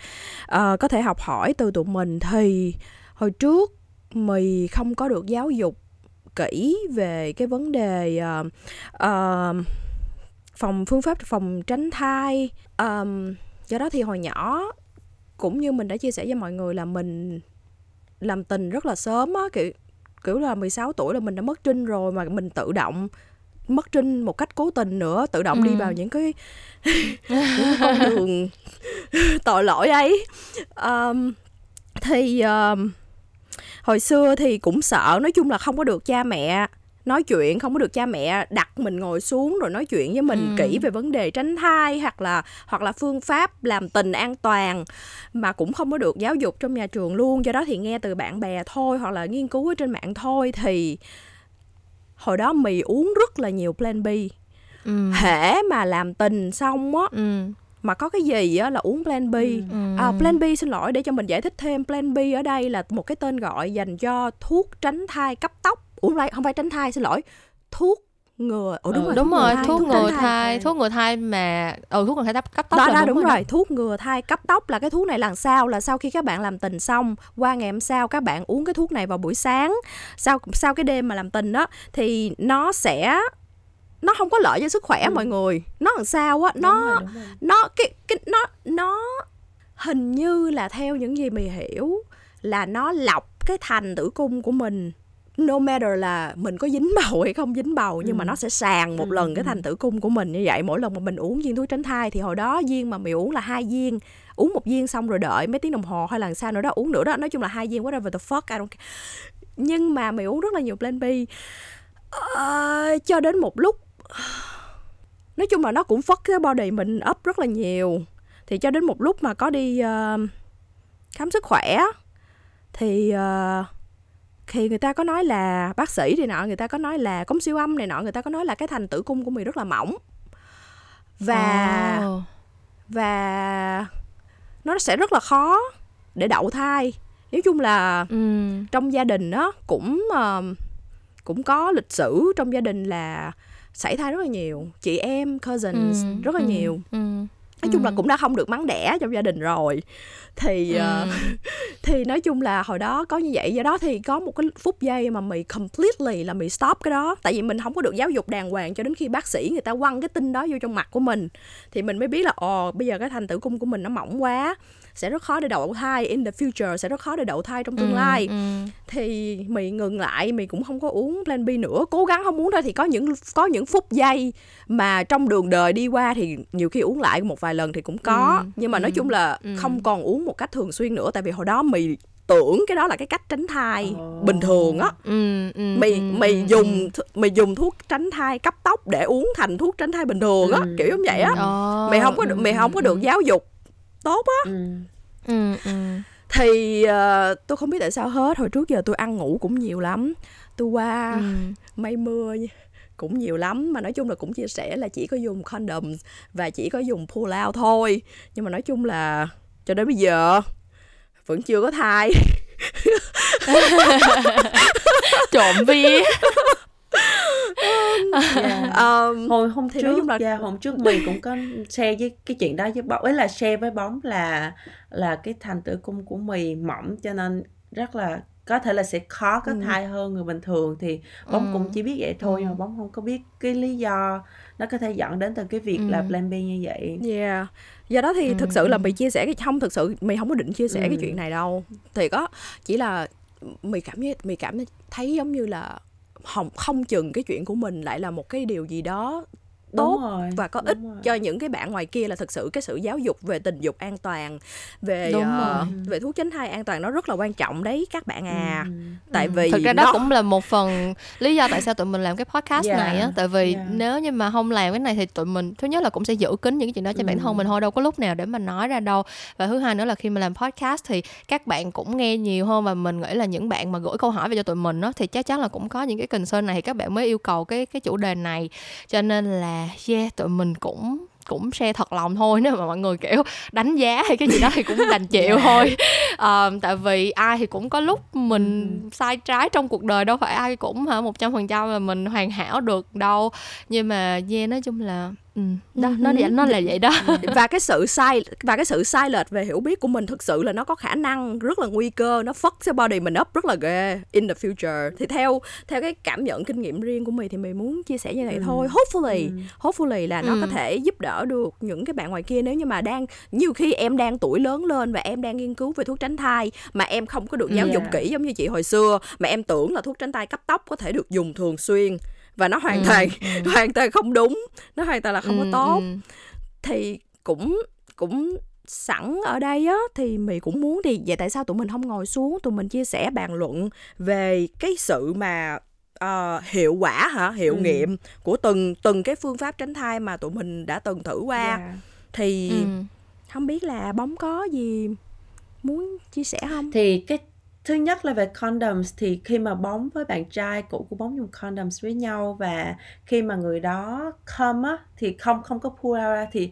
[SPEAKER 1] ờ, có thể học hỏi từ tụi mình thì hồi trước mì không có được giáo dục kỹ về cái vấn đề ờ, ờ, phòng phương pháp phòng tránh thai Ờm, do đó thì hồi nhỏ cũng như mình đã chia sẻ với mọi người là mình làm tình rất là sớm á kiểu kiểu là 16 tuổi là mình đã mất trinh rồi mà mình tự động mất trinh một cách cố tình nữa tự động đi
[SPEAKER 3] Ừ.
[SPEAKER 1] vào những cái những con đường tội lỗi ấy Ờm, thì ờm, hồi xưa thì cũng sợ nói chung là không có được cha mẹ nói chuyện không có được cha mẹ đặt mình ngồi xuống rồi nói chuyện với mình
[SPEAKER 3] Ừ.
[SPEAKER 1] kỹ về vấn đề tránh thai hoặc là hoặc là phương pháp làm tình an toàn mà cũng không có được giáo dục trong nhà trường luôn do đó thì nghe từ bạn bè thôi hoặc là nghiên cứu ở trên mạng thôi thì hồi đó mì uống rất là nhiều plan B
[SPEAKER 3] ừ.
[SPEAKER 1] hễ mà làm tình xong á
[SPEAKER 3] Ừ.
[SPEAKER 1] mà có cái gì á là uống plan B.
[SPEAKER 3] Ừ.
[SPEAKER 1] À, plan B xin lỗi để cho mình giải thích thêm. Plan B ở đây là một cái tên gọi dành cho thuốc tránh thai cấp tốc. Không phải không phải tránh thai xin lỗi. Thuốc ngừa ủa đúng
[SPEAKER 2] Ừ,
[SPEAKER 1] rồi
[SPEAKER 3] đúng rồi thuốc
[SPEAKER 1] tránh
[SPEAKER 3] ngừa
[SPEAKER 1] thai.
[SPEAKER 3] thai thuốc ngừa thai mà ừ thuốc ngừa thai cấp tốc
[SPEAKER 1] đó
[SPEAKER 3] là
[SPEAKER 1] đó đúng,
[SPEAKER 3] đó.
[SPEAKER 1] rồi thuốc ngừa thai cấp tốc là cái thuốc này làm sao? Là sau khi các bạn làm tình xong qua ngày hôm sau các bạn uống cái thuốc này vào buổi sáng sau sau cái đêm mà làm tình đó thì nó sẽ nó không có lợi cho sức khỏe
[SPEAKER 2] Ừ.
[SPEAKER 1] mọi người nó làm sao á
[SPEAKER 2] Đúng
[SPEAKER 1] nó
[SPEAKER 2] rồi, đúng rồi.
[SPEAKER 1] nó cái cái nó nó hình như là theo những gì mày hiểu là nó lọc cái thành tử cung của mình no matter là mình có dính bầu hay không dính bầu nhưng mà
[SPEAKER 2] Ừ.
[SPEAKER 1] nó sẽ sàn một
[SPEAKER 2] Ừ,
[SPEAKER 1] lần cái
[SPEAKER 2] ừ.
[SPEAKER 1] thành tử cung của mình như vậy mỗi lần mà mình uống viên thuốc tránh thai thì hồi đó viên mà mày uống là hai viên uống một viên xong rồi đợi mấy tiếng đồng hồ hay là sao nữa đó uống nữa đó nói chung là hai viên whatever the fuck I don't care. nhưng mà mày uống rất là nhiều plan B Ờ, cho đến một lúc nói chung là nó cũng phất cái body mình up rất là nhiều thì cho đến một lúc mà có đi uh, khám sức khỏe thì uh, thì người ta có nói là bác sĩ thì nọ người ta có nói là cống siêu âm này nọ người ta có nói là cái thành tử cung của mình rất là mỏng và oh. và nó sẽ rất là khó để đậu thai nói chung là ừ. trong gia đình đó cũng uh, cũng có lịch sử trong gia đình là xảy thai rất là nhiều. Chị em cousins ừ, rất là ừ, nhiều. ừ, nói chung ừ. là cũng đã không được mắng đẻ trong gia đình rồi. Thì ừ. uh, thì nói chung là hồi đó có như vậy. Do đó thì có một cái phút giây mà mày completely là mày stop cái đó. Tại vì mình không có được giáo dục đàng hoàng cho đến khi bác sĩ người ta quăng cái tin đó vô trong mặt của mình. Thì mình mới biết là ồ bây giờ cái thành tử cung của mình nó mỏng quá sẽ rất khó để đậu thai in the future sẽ rất khó để đậu thai trong tương ừ, lai ừ. thì mày ngừng lại mày cũng không có uống plan B nữa cố gắng không uống thôi thì có những có những phút giây mà trong đường đời đi qua thì nhiều khi uống lại một vài lần thì cũng có ừ, nhưng mà ừ, nói chung là ừ. không còn uống một cách thường xuyên nữa tại vì hồi đó mày tưởng cái đó là cái cách tránh thai oh. bình thường á ừ, ừ, mày ừ, mày ừ, dùng ừ. mày dùng thuốc tránh thai cấp tốc để uống thành thuốc tránh thai bình thường á ừ. kiểu giống vậy á oh. mày không có mày không có được giáo dục tốt á ừ. Ừ, ừ. thì uh, tôi không biết tại sao hết hồi trước giờ tôi ăn ngủ cũng nhiều lắm tôi qua ừ. mây mưa cũng nhiều lắm mà nói chung là cũng chia sẻ là chỉ có dùng condom và chỉ có dùng pull out thôi nhưng mà nói chung là cho đến bây giờ vẫn chưa có thai
[SPEAKER 3] trộm vía
[SPEAKER 2] yeah. um, hồi hôm thì trước nói chung là yeah, hôm trước mình cũng có share với cái chuyện đó với bóng ấy là share với bóng là là cái thành tử cung của mì mỏng cho nên rất là có thể là sẽ khó có ừ. thai hơn người bình thường thì bóng ừ. cũng chỉ biết vậy thôi ừ. mà bóng không có biết cái lý do nó có thể dẫn đến từ cái việc ừ. là plan B như vậy.
[SPEAKER 1] Yeah. Do đó thì ừ. thực sự là mày chia sẻ cái không thực sự mày không có định chia sẻ ừ. cái chuyện này đâu. Thì có chỉ là mày cảm giác mày cảm thấy giống như là không không chừng cái chuyện của mình lại là một cái điều gì đó tốt rồi, và có ích rồi. cho những cái bạn ngoài kia là thực sự cái sự giáo dục về tình dục an toàn về uh, về thuốc tránh thai an toàn nó rất là quan trọng đấy các bạn à ừ. tại ừ. vì
[SPEAKER 3] thực ra đó nó... cũng là một phần lý do tại sao tụi mình làm cái podcast yeah. này á tại vì yeah. nếu như mà không làm cái này thì tụi mình thứ nhất là cũng sẽ giữ kín những cái chuyện đó cho ừ. bản thân mình thôi đâu có lúc nào để mà nói ra đâu và thứ hai nữa là khi mà làm podcast thì các bạn cũng nghe nhiều hơn và mình nghĩ là những bạn mà gửi câu hỏi về cho tụi mình đó thì chắc chắn là cũng có những cái concern này thì các bạn mới yêu cầu cái cái chủ đề này cho nên là yeah tụi mình cũng cũng share thật lòng thôi nếu mà mọi người kiểu đánh giá hay cái gì đó thì cũng đành chịu thôi. À, tại vì ai thì cũng có lúc mình ừ. sai trái trong cuộc đời đâu phải ai cũng hả một trăm phần trăm là mình hoàn hảo được đâu. Nhưng mà yeah nói chung là Ừ, đó nó nó là vậy đó
[SPEAKER 1] và cái sự sai và cái sự sai lệch về hiểu biết của mình thực sự là nó có khả năng rất là nguy cơ nó fuck cái body mình up rất là ghê in the future thì theo theo cái cảm nhận kinh nghiệm riêng của mình thì mình muốn chia sẻ như này ừ. thôi hopefully ừ. hopefully là nó ừ. có thể giúp đỡ được những cái bạn ngoài kia nếu như mà đang nhiều khi em đang tuổi lớn lên và em đang nghiên cứu về thuốc tránh thai mà em không có được giáo yeah. dục kỹ giống như chị hồi xưa mà em tưởng là thuốc tránh thai cấp tốc có thể được dùng thường xuyên và nó hoàn ừ, toàn ừ. hoàn toàn không đúng nó hoàn toàn là không ừ, có tốt ừ. thì cũng cũng sẵn ở đây á thì mì cũng muốn thì vậy tại sao tụi mình không ngồi xuống tụi mình chia sẻ bàn luận về cái sự mà uh, hiệu quả hả hiệu ừ. nghiệm của từng từng cái phương pháp tránh thai mà tụi mình đã từng thử qua yeah. Dạ. thì ừ. không biết là bóng có gì muốn chia sẻ không
[SPEAKER 2] thì cái thứ nhất là về condoms, thì khi mà bóng với bạn trai cũ của bóng dùng condoms với nhau và khi mà người đó come á, thì không không có pull out ra thì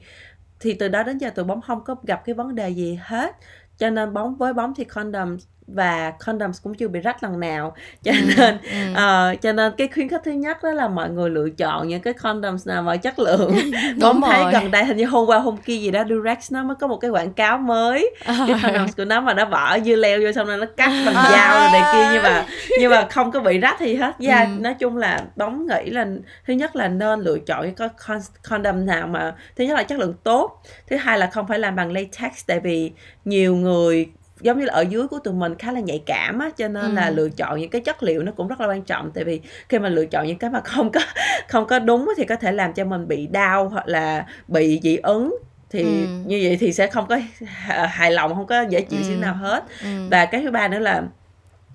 [SPEAKER 2] thì từ đó đến giờ tụi bóng không có gặp cái vấn đề gì hết. Cho nên bóng, với bóng thì condoms và condoms cũng chưa bị rách lần nào cho ừ, nên ừ. Uh, cho nên cái khuyến khích thứ nhất đó là mọi người lựa chọn những cái condoms nào mà chất lượng bóng thấy gần đây hình như hôm qua hôm kia gì đó Durex nó mới có một cái quảng cáo mới cái condoms của nó mà nó bỏ dưa leo vô xong rồi nó cắt bằng à. dao rồi này kia nhưng mà nhưng mà không có bị rách gì hết da yeah, ừ. nói chung là bóng nghĩ là thứ nhất là nên lựa chọn cái condom nào mà thứ nhất là chất lượng tốt thứ hai là không phải làm bằng latex tại vì nhiều người giống như là ở dưới của tụi mình khá là nhạy cảm á cho nên ừ. là lựa chọn những cái chất liệu nó cũng rất là quan trọng tại vì khi mà lựa chọn những cái mà không có không có đúng thì có thể làm cho mình bị đau hoặc là bị dị ứng thì ừ. như vậy thì sẽ không có hài lòng không có dễ chịu ừ. xíu nào hết ừ. và cái thứ ba nữa là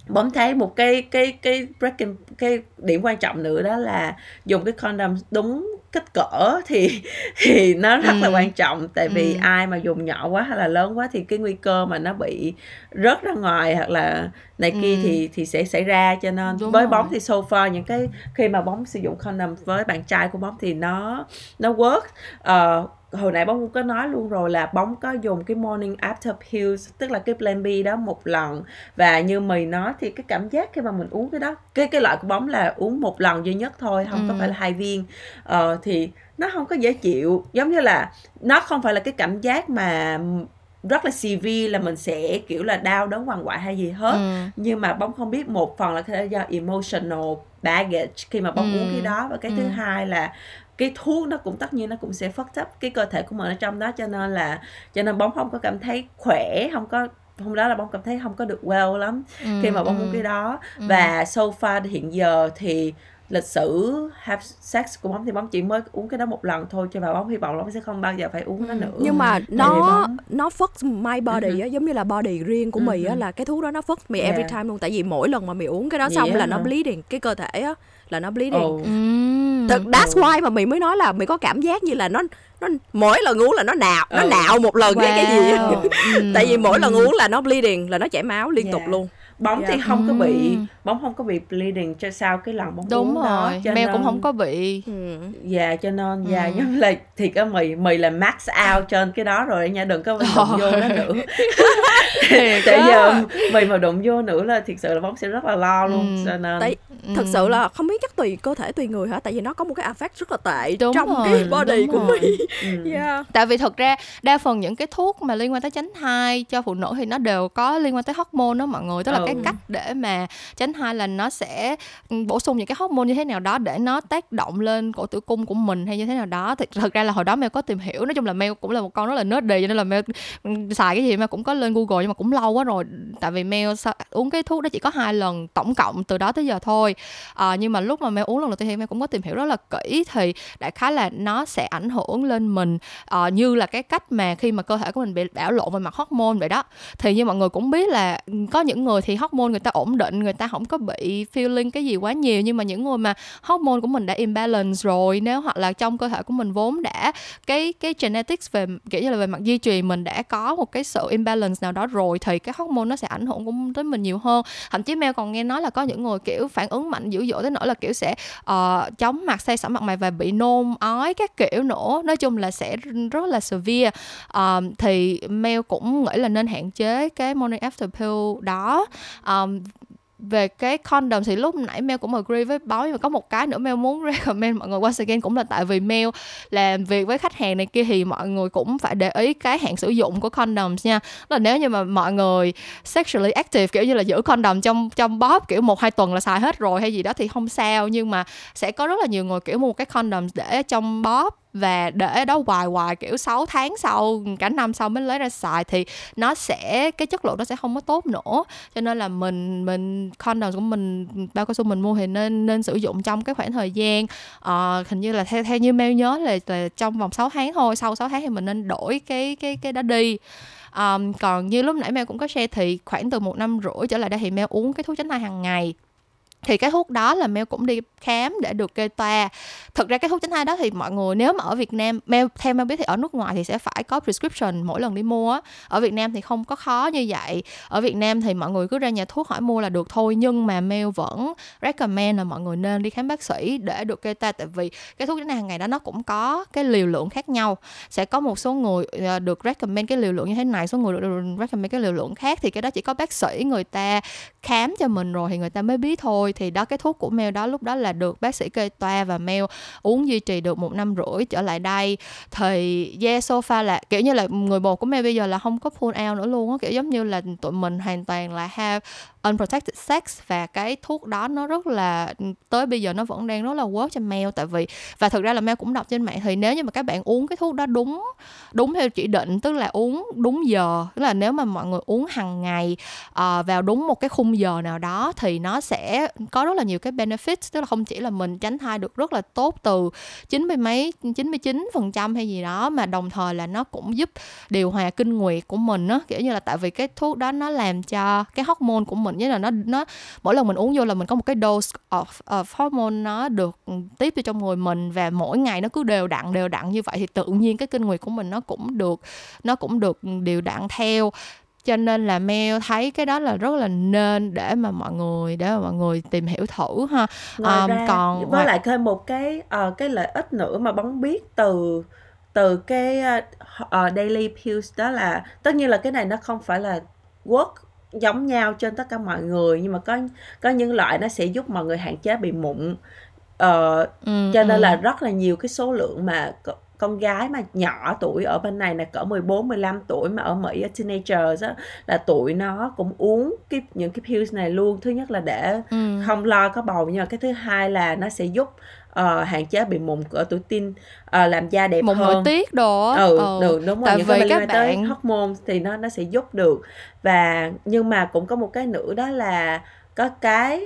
[SPEAKER 2] bóng thấy một cái cái cái breaking cái điểm quan trọng nữa đó là dùng cái condom đúng kích cỡ thì thì nó rất là
[SPEAKER 3] Ừ.
[SPEAKER 2] quan trọng tại vì
[SPEAKER 3] Ừ.
[SPEAKER 2] ai mà dùng nhỏ quá hay là lớn quá thì cái nguy cơ mà nó bị rớt ra ngoài hoặc là này kia
[SPEAKER 3] Ừ.
[SPEAKER 2] thì thì sẽ xảy ra cho nên
[SPEAKER 3] Đúng
[SPEAKER 2] với
[SPEAKER 3] rồi.
[SPEAKER 2] bóng thì so far những cái khi mà bóng sử dụng condom với bạn trai của bóng thì nó nó work Ờ, hồi nãy bóng cũng có nói luôn rồi là bóng có dùng cái morning after pills tức là cái plan B đó một lần và như mì nói thì cái cảm giác khi mà mình uống cái đó cái cái loại của bóng là uống một lần duy nhất thôi không có
[SPEAKER 3] Ừ.
[SPEAKER 2] phải là hai viên Ờ, thì nó không có dễ chịu giống như là nó không phải là cái cảm giác mà rất là severe là mình sẽ kiểu là đau đớn hoàng hoại hay gì hết
[SPEAKER 3] Ừ.
[SPEAKER 2] nhưng mà bóng không biết một phần là do emotional baggage khi mà bóng
[SPEAKER 3] Ừ.
[SPEAKER 2] uống cái đó và cái thứ
[SPEAKER 3] Ừ.
[SPEAKER 2] hai là cái thuốc nó cũng tất nhiên nó cũng sẽ phất up cái cơ thể của mình ở trong đó cho nên là cho nên bóng không có cảm thấy khỏe không có hôm đó là bóng cảm thấy không có được well lắm
[SPEAKER 3] Ừ.
[SPEAKER 2] khi mà bóng uống
[SPEAKER 3] Ừ.
[SPEAKER 2] cái đó
[SPEAKER 3] Ừ.
[SPEAKER 2] và so far hiện giờ thì lịch sử have sex của bóng thì bóng chỉ mới uống cái đó một lần thôi cho và bóng hy vọng là bóng sẽ không bao giờ phải uống nó
[SPEAKER 3] Ừ.
[SPEAKER 2] nữa
[SPEAKER 1] nhưng mà nó
[SPEAKER 2] bóng-
[SPEAKER 1] nó fuck my body á giống như là body riêng của mì á
[SPEAKER 2] Ừ.
[SPEAKER 1] là cái thuốc đó nó fuck mì every
[SPEAKER 2] Yeah.
[SPEAKER 1] time luôn tại vì mỗi lần mà mì uống cái đó xong
[SPEAKER 2] Vậy
[SPEAKER 1] là
[SPEAKER 2] á
[SPEAKER 1] nó
[SPEAKER 2] hả?
[SPEAKER 1] bleeding cái cơ thể á là nó bleeding.
[SPEAKER 3] Ừ.
[SPEAKER 1] Thật, that's
[SPEAKER 2] Ừ.
[SPEAKER 1] why mà mì mới nói là mì có cảm giác như là nó nó mỗi lần uống là nó nạo nó
[SPEAKER 2] Ừ.
[SPEAKER 1] nạo một lần cái cái gì.
[SPEAKER 3] Wow. Ừ.
[SPEAKER 1] tại vì mỗi lần
[SPEAKER 3] Ừ.
[SPEAKER 1] uống là nó bleeding là nó chảy máu liên tục
[SPEAKER 2] Yeah.
[SPEAKER 1] luôn
[SPEAKER 2] bóng thì
[SPEAKER 1] Yeah.
[SPEAKER 2] không có bị bóng không có bị bleeding cho sau cái lần bóng
[SPEAKER 3] đúng
[SPEAKER 2] uống đó
[SPEAKER 3] rồi
[SPEAKER 2] cho
[SPEAKER 3] mèo cũng
[SPEAKER 2] nên-
[SPEAKER 3] không có bị
[SPEAKER 1] ừ.
[SPEAKER 2] dạ cho nên dạ
[SPEAKER 3] Ừ.
[SPEAKER 2] giống là thì cái mì mì là max out trên cái đó rồi nha đừng có đụng vô nó nữa
[SPEAKER 3] Thiệt
[SPEAKER 2] tại
[SPEAKER 3] á.
[SPEAKER 2] giờ mì mà đụng vô nữa là thiệt sự là bóng sẽ rất là lo luôn
[SPEAKER 3] Ừ.
[SPEAKER 2] cho nên
[SPEAKER 1] tại thật sự là không biết chắc tùy cơ thể tùy người hả tại vì nó có một cái affect rất là tệ
[SPEAKER 3] Đúng
[SPEAKER 1] trong
[SPEAKER 3] rồi,
[SPEAKER 1] cái body
[SPEAKER 3] đúng
[SPEAKER 1] của mì
[SPEAKER 2] ừ.
[SPEAKER 1] yeah.
[SPEAKER 3] tại vì thực ra đa phần những cái thuốc mà liên quan tới tránh thai cho phụ nữ thì nó đều có liên quan tới hormone đó mọi người tức là
[SPEAKER 2] Ừ.
[SPEAKER 3] cái cách để mà tránh thai là nó sẽ ừ, bổ sung những cái hormone như thế nào đó để nó tác động lên cổ tử cung của mình hay như thế nào đó. Thì thực ra là hồi đó Mel có tìm hiểu nói chung là Mel cũng là một con rất là nerdy cho nên là Mel ừ, xài cái gì Mel cũng có lên Google nhưng mà cũng lâu quá rồi. Tại vì sa- uống cái thuốc đó chỉ có hai lần tổng cộng từ đó tới giờ thôi. À, nhưng mà lúc mà Mel uống lần đầu tiên thì Mel cũng có tìm hiểu rất là kỹ thì đại khái là nó sẽ ảnh hưởng lên mình ờ, như là cái cách mà khi mà cơ thể của mình bị đảo lộn về mặt hormone vậy đó. Thì như mọi người cũng biết là ừ, có những người thì hormone người ta ổn định người ta không có bị feeling cái gì quá nhiều. Nhưng mà những người mà hormone của mình đã imbalance rồi nếu hoặc là trong cơ thể của mình vốn đã cái cái genetics về kiểu như là về mặt di truyền mình đã có một cái sự imbalance nào đó rồi thì cái hormone nó sẽ ảnh hưởng cũng tới mình nhiều hơn. Thậm chí Mel còn nghe nói là có những người kiểu phản ứng mạnh dữ dội tới nỗi là kiểu sẽ uh, chóng mặt say sẩm mặt mày và bị nôn ói các kiểu nữa. Nói chung là sẽ rất là severe. Uh, thì Mel cũng nghĩ là nên hạn chế cái morning after pill đó um, về cái condom thì lúc nãy Mel cũng agree với báo nhưng mà có một cái nữa Mel muốn recommend mọi người once again cũng là tại vì Mel làm việc với khách hàng này kia thì mọi người cũng phải để ý cái hạn sử dụng của condoms nha. Là nếu như mà mọi người sexually active kiểu như là giữ condom trong trong bóp kiểu một hai tuần là xài hết rồi hay gì đó thì không sao nhưng mà sẽ có rất là nhiều người kiểu mua một cái condom để trong bóp và để đó hoài hoài kiểu 6 tháng sau cả năm sau mới lấy ra xài thì nó sẽ cái chất lượng nó sẽ không có tốt nữa. Cho nên là mình mình condom của mình bao cao su mình mua thì nên nên sử dụng trong cái khoảng thời gian uh, hình như là theo theo như mail nhớ là, là trong vòng 6 tháng thôi sau 6 tháng thì mình nên đổi cái cái cái đó đi. Um, còn như lúc nãy Mel cũng có share thì khoảng từ một năm rưỡi trở lại đây thì Mel uống cái thuốc tránh thai hàng ngày thì cái thuốc đó là Mel cũng đi khám để được kê toa. Thực ra cái thuốc tránh thai đó thì mọi người nếu mà ở Việt Nam, Mel, theo Mel biết thì ở nước ngoài thì sẽ phải có prescription mỗi lần đi mua ở Việt Nam thì không có khó như vậy. Ở Việt Nam thì mọi người cứ ra nhà thuốc hỏi mua là được thôi, nhưng mà Mel vẫn recommend là mọi người nên đi khám bác sĩ để được kê toa. Tại vì cái thuốc tránh thai hàng ngày đó nó cũng có cái liều lượng khác nhau. Sẽ có một số người ờ, được recommend cái liều lượng như thế này, số người được recommend cái liều lượng khác thì cái đó chỉ có bác sĩ người ta khám cho mình rồi thì người ta mới biết thôi thì đó, cái thuốc của Mel đó lúc đó là được bác sĩ kê toa và Mel uống duy trì được một năm rưỡi trở lại đây. Thì, yeah sofa là, kiểu như là, người bồ của Mel bây giờ là không có pull out nữa luôn á, kiểu giống như là tụi mình hoàn toàn là have unprotected sex và cái thuốc đó nó rất là tới bây giờ nó vẫn đang rất là work cho Mel tại vì và thực ra là Mel cũng đọc trên mạng thì nếu như mà các bạn uống cái thuốc đó đúng đúng theo chỉ định tức là uống đúng giờ tức là nếu mà mọi người uống hàng ngày uh, vào đúng một cái khung giờ nào đó thì nó sẽ có rất là nhiều cái benefits. Tức là không chỉ là mình tránh thai được rất là tốt từ chín mươi mấy chín mươi chín phần trăm hay gì đó mà đồng thời là nó cũng giúp điều hòa kinh nguyệt của mình á. Kiểu như là tại vì cái thuốc đó nó làm cho cái hormone của mình nghĩa là nó nó mỗi lần mình uống vô là mình có một cái dose of, of hormone nó được tiếp vô trong người mình và mỗi ngày nó cứ đều đặn đều đặn như vậy thì tự nhiên cái kinh nguyệt của mình nó cũng được nó cũng được đều đặn theo. Cho nên là Mel thấy cái đó là rất là nên để mà mọi người để mà mọi người tìm hiểu thử ha.
[SPEAKER 2] Ngoài
[SPEAKER 3] um,
[SPEAKER 2] ra
[SPEAKER 3] còn
[SPEAKER 2] với
[SPEAKER 3] ngoài-
[SPEAKER 2] lại thêm một cái ờ, cái lợi ích nữa mà bóng biết từ từ cái ờ, daily pills đó là tất nhiên là cái này nó không phải là work giống nhau trên tất cả mọi người nhưng mà có có những loại nó sẽ giúp mọi người hạn chế bị mụn Ờ,
[SPEAKER 3] ừ,
[SPEAKER 2] cho nên
[SPEAKER 3] ừ.
[SPEAKER 2] là rất là nhiều cái số lượng mà co- con gái mà nhỏ tuổi ở bên này là cỡ 14 15 tuổi mà ở Mỹ ở teenagers á là tụi nó cũng uống cái những cái pills này luôn thứ nhất là để
[SPEAKER 3] Ừ.
[SPEAKER 2] không lo có bầu nhưng mà cái thứ hai là nó sẽ giúp ờ, hạn chế bị mụn ở tuổi teen ờ, làm da đẹp
[SPEAKER 3] mụn nội
[SPEAKER 2] hơn
[SPEAKER 3] tiết đồ á.
[SPEAKER 2] ừ,
[SPEAKER 3] Ừ.
[SPEAKER 2] được đúng rồi
[SPEAKER 3] Tại
[SPEAKER 2] những cái
[SPEAKER 3] vì các
[SPEAKER 2] quan tới
[SPEAKER 3] bạn-
[SPEAKER 2] hormone thì nó nó sẽ giúp được và nhưng mà cũng có một cái nữa đó là có cái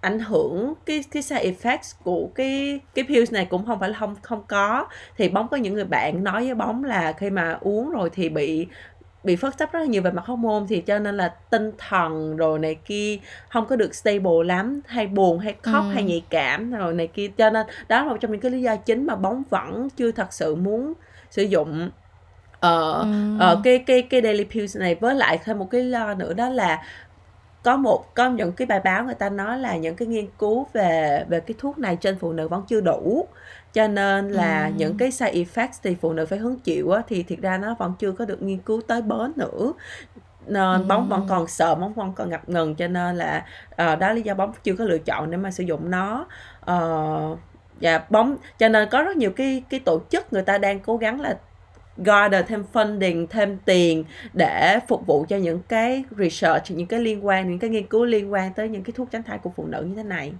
[SPEAKER 2] ảnh hưởng cái cái side effects của cái cái pills này cũng không phải là không không có thì bóng có những người bạn nói với bóng là khi mà uống rồi thì bị bị phất chấp rất là nhiều về mặt hormone thì cho nên là tinh thần rồi này kia không có được stable lắm hay buồn hay khóc
[SPEAKER 3] Ừ.
[SPEAKER 2] hay nhạy cảm rồi này kia cho nên đó là một trong những cái lý do chính mà bóng vẫn chưa thật sự muốn sử dụng ờ
[SPEAKER 3] Ừ.
[SPEAKER 2] ờ, cái cái cái daily pills này với lại thêm một cái lý do nữa đó là có một có những cái bài báo người ta nói là những cái nghiên cứu về về cái thuốc này trên phụ nữ vẫn chưa đủ cho nên là
[SPEAKER 3] Ừ.
[SPEAKER 2] những cái side effects thì phụ nữ phải hứng chịu á thì thiệt ra nó vẫn chưa có được nghiên cứu tới bến nữa nên
[SPEAKER 3] Ừ.
[SPEAKER 2] bóng vẫn còn sợ bóng vẫn còn ngập ngừng cho nên là ờ, đó lý do bóng chưa có lựa chọn để mà sử dụng nó Ờ, và bóng cho nên có rất nhiều cái cái tổ chức người ta đang cố gắng là gather thêm funding thêm tiền để phục vụ cho những cái research những cái liên quan những cái nghiên cứu liên quan tới những cái thuốc tránh thai của phụ nữ như thế này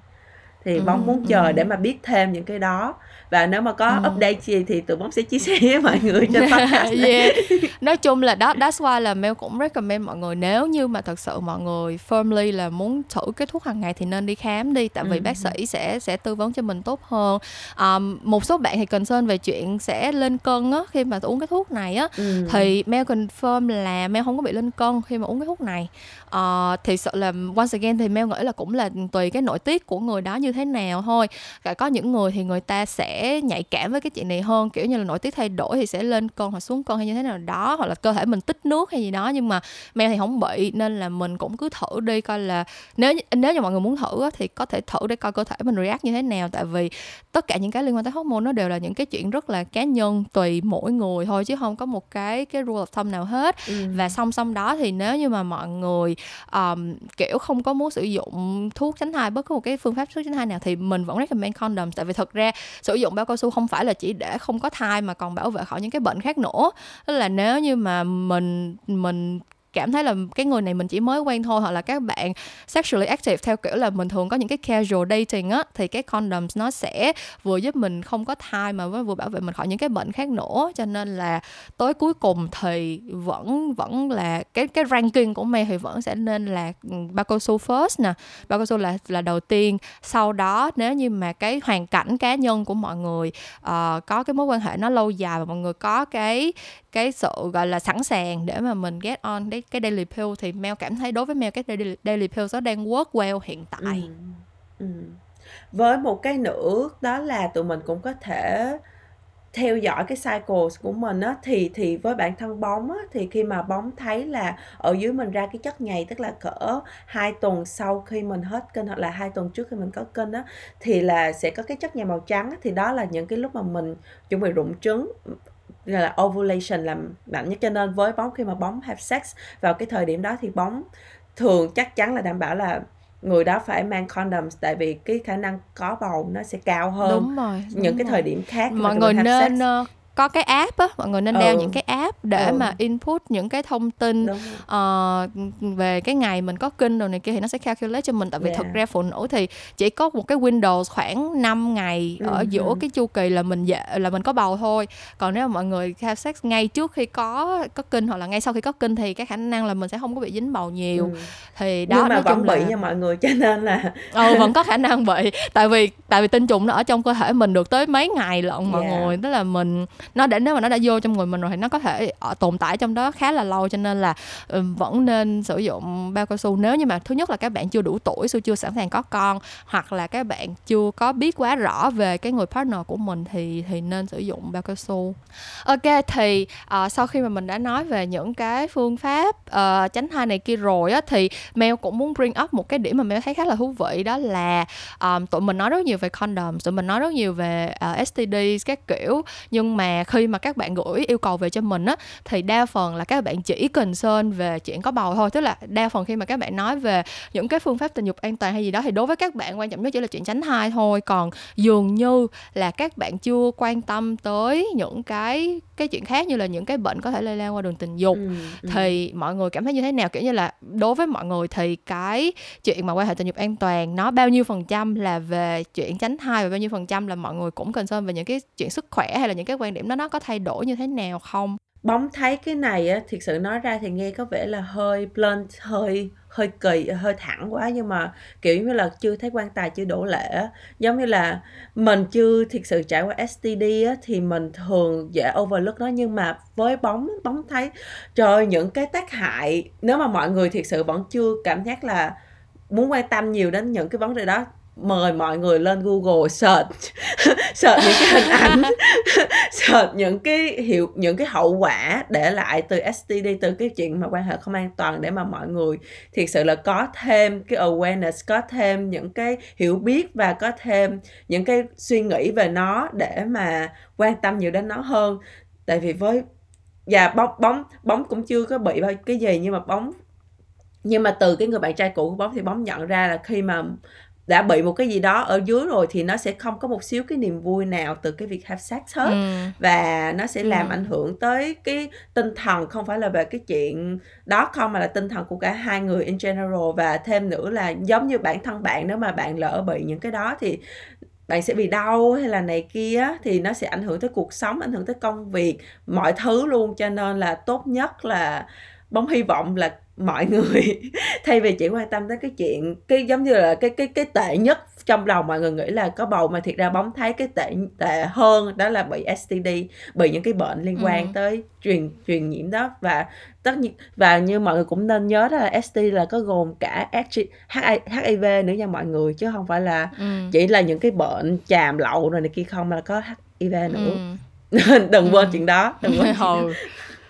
[SPEAKER 2] thì bóng muốn chờ để mà biết thêm những cái đó và nếu mà có
[SPEAKER 3] Ừ.
[SPEAKER 2] update gì thì tụi bóng sẽ chia sẻ với mọi người trên podcast này.
[SPEAKER 3] yeah. nói chung là đó that's why là Mel cũng recommend mọi người nếu như mà thật sự mọi người firmly là muốn thử cái thuốc hàng ngày thì nên đi khám đi tại vì
[SPEAKER 2] Ừ.
[SPEAKER 3] bác sĩ sẽ sẽ tư vấn cho mình tốt hơn um, một số bạn thì concern về chuyện sẽ lên cân á khi mà uống cái thuốc này á
[SPEAKER 2] Ừ.
[SPEAKER 3] thì Mel confirm là Mel không có bị lên cân khi mà uống cái thuốc này Ờ, thì sự là once again thì Mel nghĩ là cũng là tùy cái nội tiết của người đó như thế nào thôi Cả có những người thì người ta sẽ nhạy cảm với cái chuyện này hơn. Kiểu như là nội tiết thay đổi thì sẽ lên cân hoặc xuống cân hay như thế nào đó hoặc là cơ thể mình tích nước hay gì đó. Nhưng mà Mel thì không bị nên là mình cũng cứ thử đi coi là nếu nếu như mọi người muốn thử á, thì có thể thử để coi cơ thể mình react như thế nào. Tại vì tất cả những cái liên quan tới hormone nó đều là những cái chuyện rất là cá nhân tùy mỗi người thôi chứ không có một cái cái rule of thumb nào hết.
[SPEAKER 2] Ừ.
[SPEAKER 3] và song song đó thì nếu như mà mọi người um, kiểu không có muốn sử dụng thuốc tránh thai bất cứ một cái phương pháp thuốc tránh thai nào thì mình vẫn recommend condom. Tại vì thật ra sử dụng dụng bao cao su không phải là chỉ để không có thai mà còn bảo vệ khỏi những cái bệnh khác nữa. Tức là nếu như mà mình mình cảm thấy là cái người này mình chỉ mới quen thôi hoặc là các bạn sexually active theo kiểu là mình thường có những cái casual dating á thì cái condoms nó sẽ vừa giúp mình không có thai mà vừa bảo vệ mình khỏi những cái bệnh khác nữa. Cho nên là tới cuối cùng thì vẫn vẫn là cái cái ranking của May thì vẫn sẽ nên là ừ, bao cao su first nè. Bao cao su là là đầu tiên. Sau đó nếu như mà cái hoàn cảnh cá nhân của mọi người uh, có cái mối quan hệ nó lâu dài và mọi người có cái cái sự gọi là sẵn sàng để mà mình get on cái cái daily pill thì Mel cảm thấy đối với Mel cái daily, daily pill nó đang work well hiện tại
[SPEAKER 2] Ừ. Ừ. với một cái nữa đó là tụi mình cũng có thể theo dõi cái cycles của mình á thì thì với bản thân bóng á thì khi mà bóng thấy là ở dưới mình ra cái chất nhầy tức là cỡ hai tuần sau khi mình hết kinh hoặc là hai tuần trước khi mình có kinh á thì là sẽ có cái chất nhầy màu trắng á, thì đó là những cái lúc mà mình chuẩn bị rụng trứng gọi là ovulation làm mạnh nhất cho nên với bóng khi mà bóng have sex vào cái thời điểm đó thì bóng thường chắc chắn là đảm bảo là người đó phải mang condoms tại vì cái khả năng có bầu nó sẽ cao hơn
[SPEAKER 3] đúng rồi đúng
[SPEAKER 2] những cái
[SPEAKER 3] rồi.
[SPEAKER 2] thời điểm khác
[SPEAKER 3] mọi người nên
[SPEAKER 2] sex.
[SPEAKER 3] Có cái app á mọi người nên đeo
[SPEAKER 2] Ừ.
[SPEAKER 3] những cái app để
[SPEAKER 2] Ừ.
[SPEAKER 3] mà input những cái thông tin ờ, về cái ngày mình có kinh rồi này kia thì nó sẽ calculate cho mình tại vì
[SPEAKER 2] Yeah.
[SPEAKER 3] thực ra phụ nữ thì chỉ có một cái windows khoảng 5 ngày ở
[SPEAKER 2] Ừ,
[SPEAKER 3] giữa
[SPEAKER 2] ừ.
[SPEAKER 3] cái chu kỳ là mình dễ là mình có bầu thôi còn nếu mà mọi người have sex ngay trước khi có có kinh hoặc là ngay sau khi có kinh thì cái khả năng là mình sẽ không có bị dính bầu nhiều
[SPEAKER 2] Ừ.
[SPEAKER 3] thì đó
[SPEAKER 2] nhưng mà vẫn bị
[SPEAKER 3] là
[SPEAKER 2] nha mọi người cho nên là
[SPEAKER 3] ừ, vẫn có khả năng bị tại vì tại vì tinh trùng nó ở trong cơ thể mình được tới mấy ngày lận mọi
[SPEAKER 2] Yeah.
[SPEAKER 3] người tức là mình nó đã nếu mà nó đã vô trong người mình rồi thì nó có thể ở, tồn tại trong đó khá là lâu. Cho nên là um, vẫn nên sử dụng bao cao su. Nếu như mà thứ nhất là các bạn chưa đủ tuổi su chưa sẵn sàng có con hoặc là các bạn chưa có biết quá rõ về cái người partner của mình thì thì nên sử dụng bao cao su. Ok thì uh, sau khi mà mình đã nói về những cái phương pháp uh, tránh thai này kia rồi á thì Mel cũng muốn bring up một cái điểm mà Mel thấy khá là thú vị đó là um, tụi mình nói rất nhiều về condom tụi mình nói rất nhiều về uh, STD các kiểu. Nhưng mà khi mà các bạn gửi yêu cầu về cho mình á, thì đa phần là các bạn chỉ cần concern về chuyện có bầu thôi. Tức là đa phần khi mà các bạn nói về những cái phương pháp tình dục an toàn hay gì đó thì đối với các bạn quan trọng nhất chỉ là chuyện tránh thai thôi. Còn dường như là các bạn chưa quan tâm tới những cái cái chuyện khác như là những cái bệnh có thể lây lan qua đường tình dục. Ừ, ừ. thì mọi người cảm thấy như thế nào? Kiểu như là đối với mọi người thì cái chuyện mà quan hệ tình dục an toàn nó bao nhiêu phần trăm là về chuyện tránh thai và bao nhiêu phần trăm là mọi người cũng concern về những cái chuyện sức khỏe hay là những cái quan điểm đó nó có thay đổi như thế nào không?
[SPEAKER 2] Bóng thấy cái này á thiệt sự nói ra thì nghe có vẻ là hơi blunt hơi hơi kỳ hơi thẳng quá nhưng mà kiểu như là chưa thấy quan tài chưa đổ lệ giống như là mình chưa thiệt sự trải qua STD á, thì mình thường dễ overlook nó nhưng mà với bóng bóng thấy trời những cái tác hại nếu mà mọi người thiệt sự vẫn chưa cảm giác là muốn quan tâm nhiều đến những cái vấn đề đó mời mọi người lên Google search. Search những cái hình ảnh. Search những cái hiệu, những cái hậu quả để lại từ STD từ cái chuyện mà quan hệ không an toàn để mà mọi người thiệt sự là có thêm cái awareness, có thêm những cái hiểu biết và có thêm những cái suy nghĩ về nó để mà quan tâm nhiều đến nó hơn. Tại vì với và bóng bóng bóng cũng chưa có bị bao, cái gì nhưng mà bóng, nhưng mà từ cái người bạn trai cũ của bóng thì bóng nhận ra là khi mà đã bị một cái gì đó ở dưới rồi thì nó sẽ không có một xíu cái niềm vui nào từ cái việc have sex hết ừ. và nó sẽ làm ừ. ảnh hưởng tới cái tinh thần không phải là về cái chuyện đó không mà là tinh thần của cả hai người in general và thêm nữa là giống như bản thân bạn nếu mà bạn lỡ bị những cái đó thì bạn sẽ bị đau hay là này kia thì nó sẽ ảnh hưởng tới cuộc sống ảnh hưởng tới công việc mọi thứ luôn cho nên là tốt nhất là bóng hy vọng là mọi người thay vì chỉ quan tâm tới cái chuyện cái giống như là cái cái cái tệ nhất trong lòng mọi người nghĩ là có bầu mà thiệt ra bóng thấy cái tệ tệ hơn đó là bị STD bị những cái bệnh liên quan ừ. tới truyền truyền nhiễm đó và tất nhiên và như mọi người cũng nên nhớ đó là STD là có gồm cả HIV nữa nha mọi người chứ không phải là ừ. chỉ là những cái bệnh chàm lậu rồi này kia không mà là có HIV nữa ừ. đừng quên ừ. chuyện đó đừng quên chuyện đó.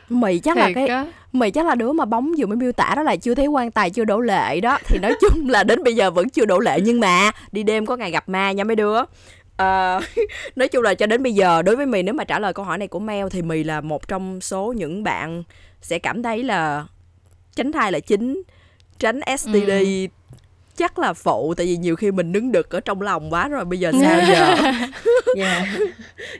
[SPEAKER 1] mì chắc Thiệt là cái á. Mì chắc là đứa mà bóng vừa mới miêu tả đó là chưa thấy quan tài chưa đổ lệ đó. Thì nói chung là đến bây giờ vẫn chưa đổ lệ nhưng mà đi đêm có ngày gặp ma nha mấy đứa. Uh, nói chung là cho đến bây giờ đối với mì nếu mà trả lời câu hỏi này của Mel thì mì là một trong số những bạn sẽ cảm thấy là tránh thai là chính tránh STD ừ. chắc là phụ tại vì nhiều khi mình đứng được ở trong lòng quá rồi bây giờ sao giờ?
[SPEAKER 2] Yeah.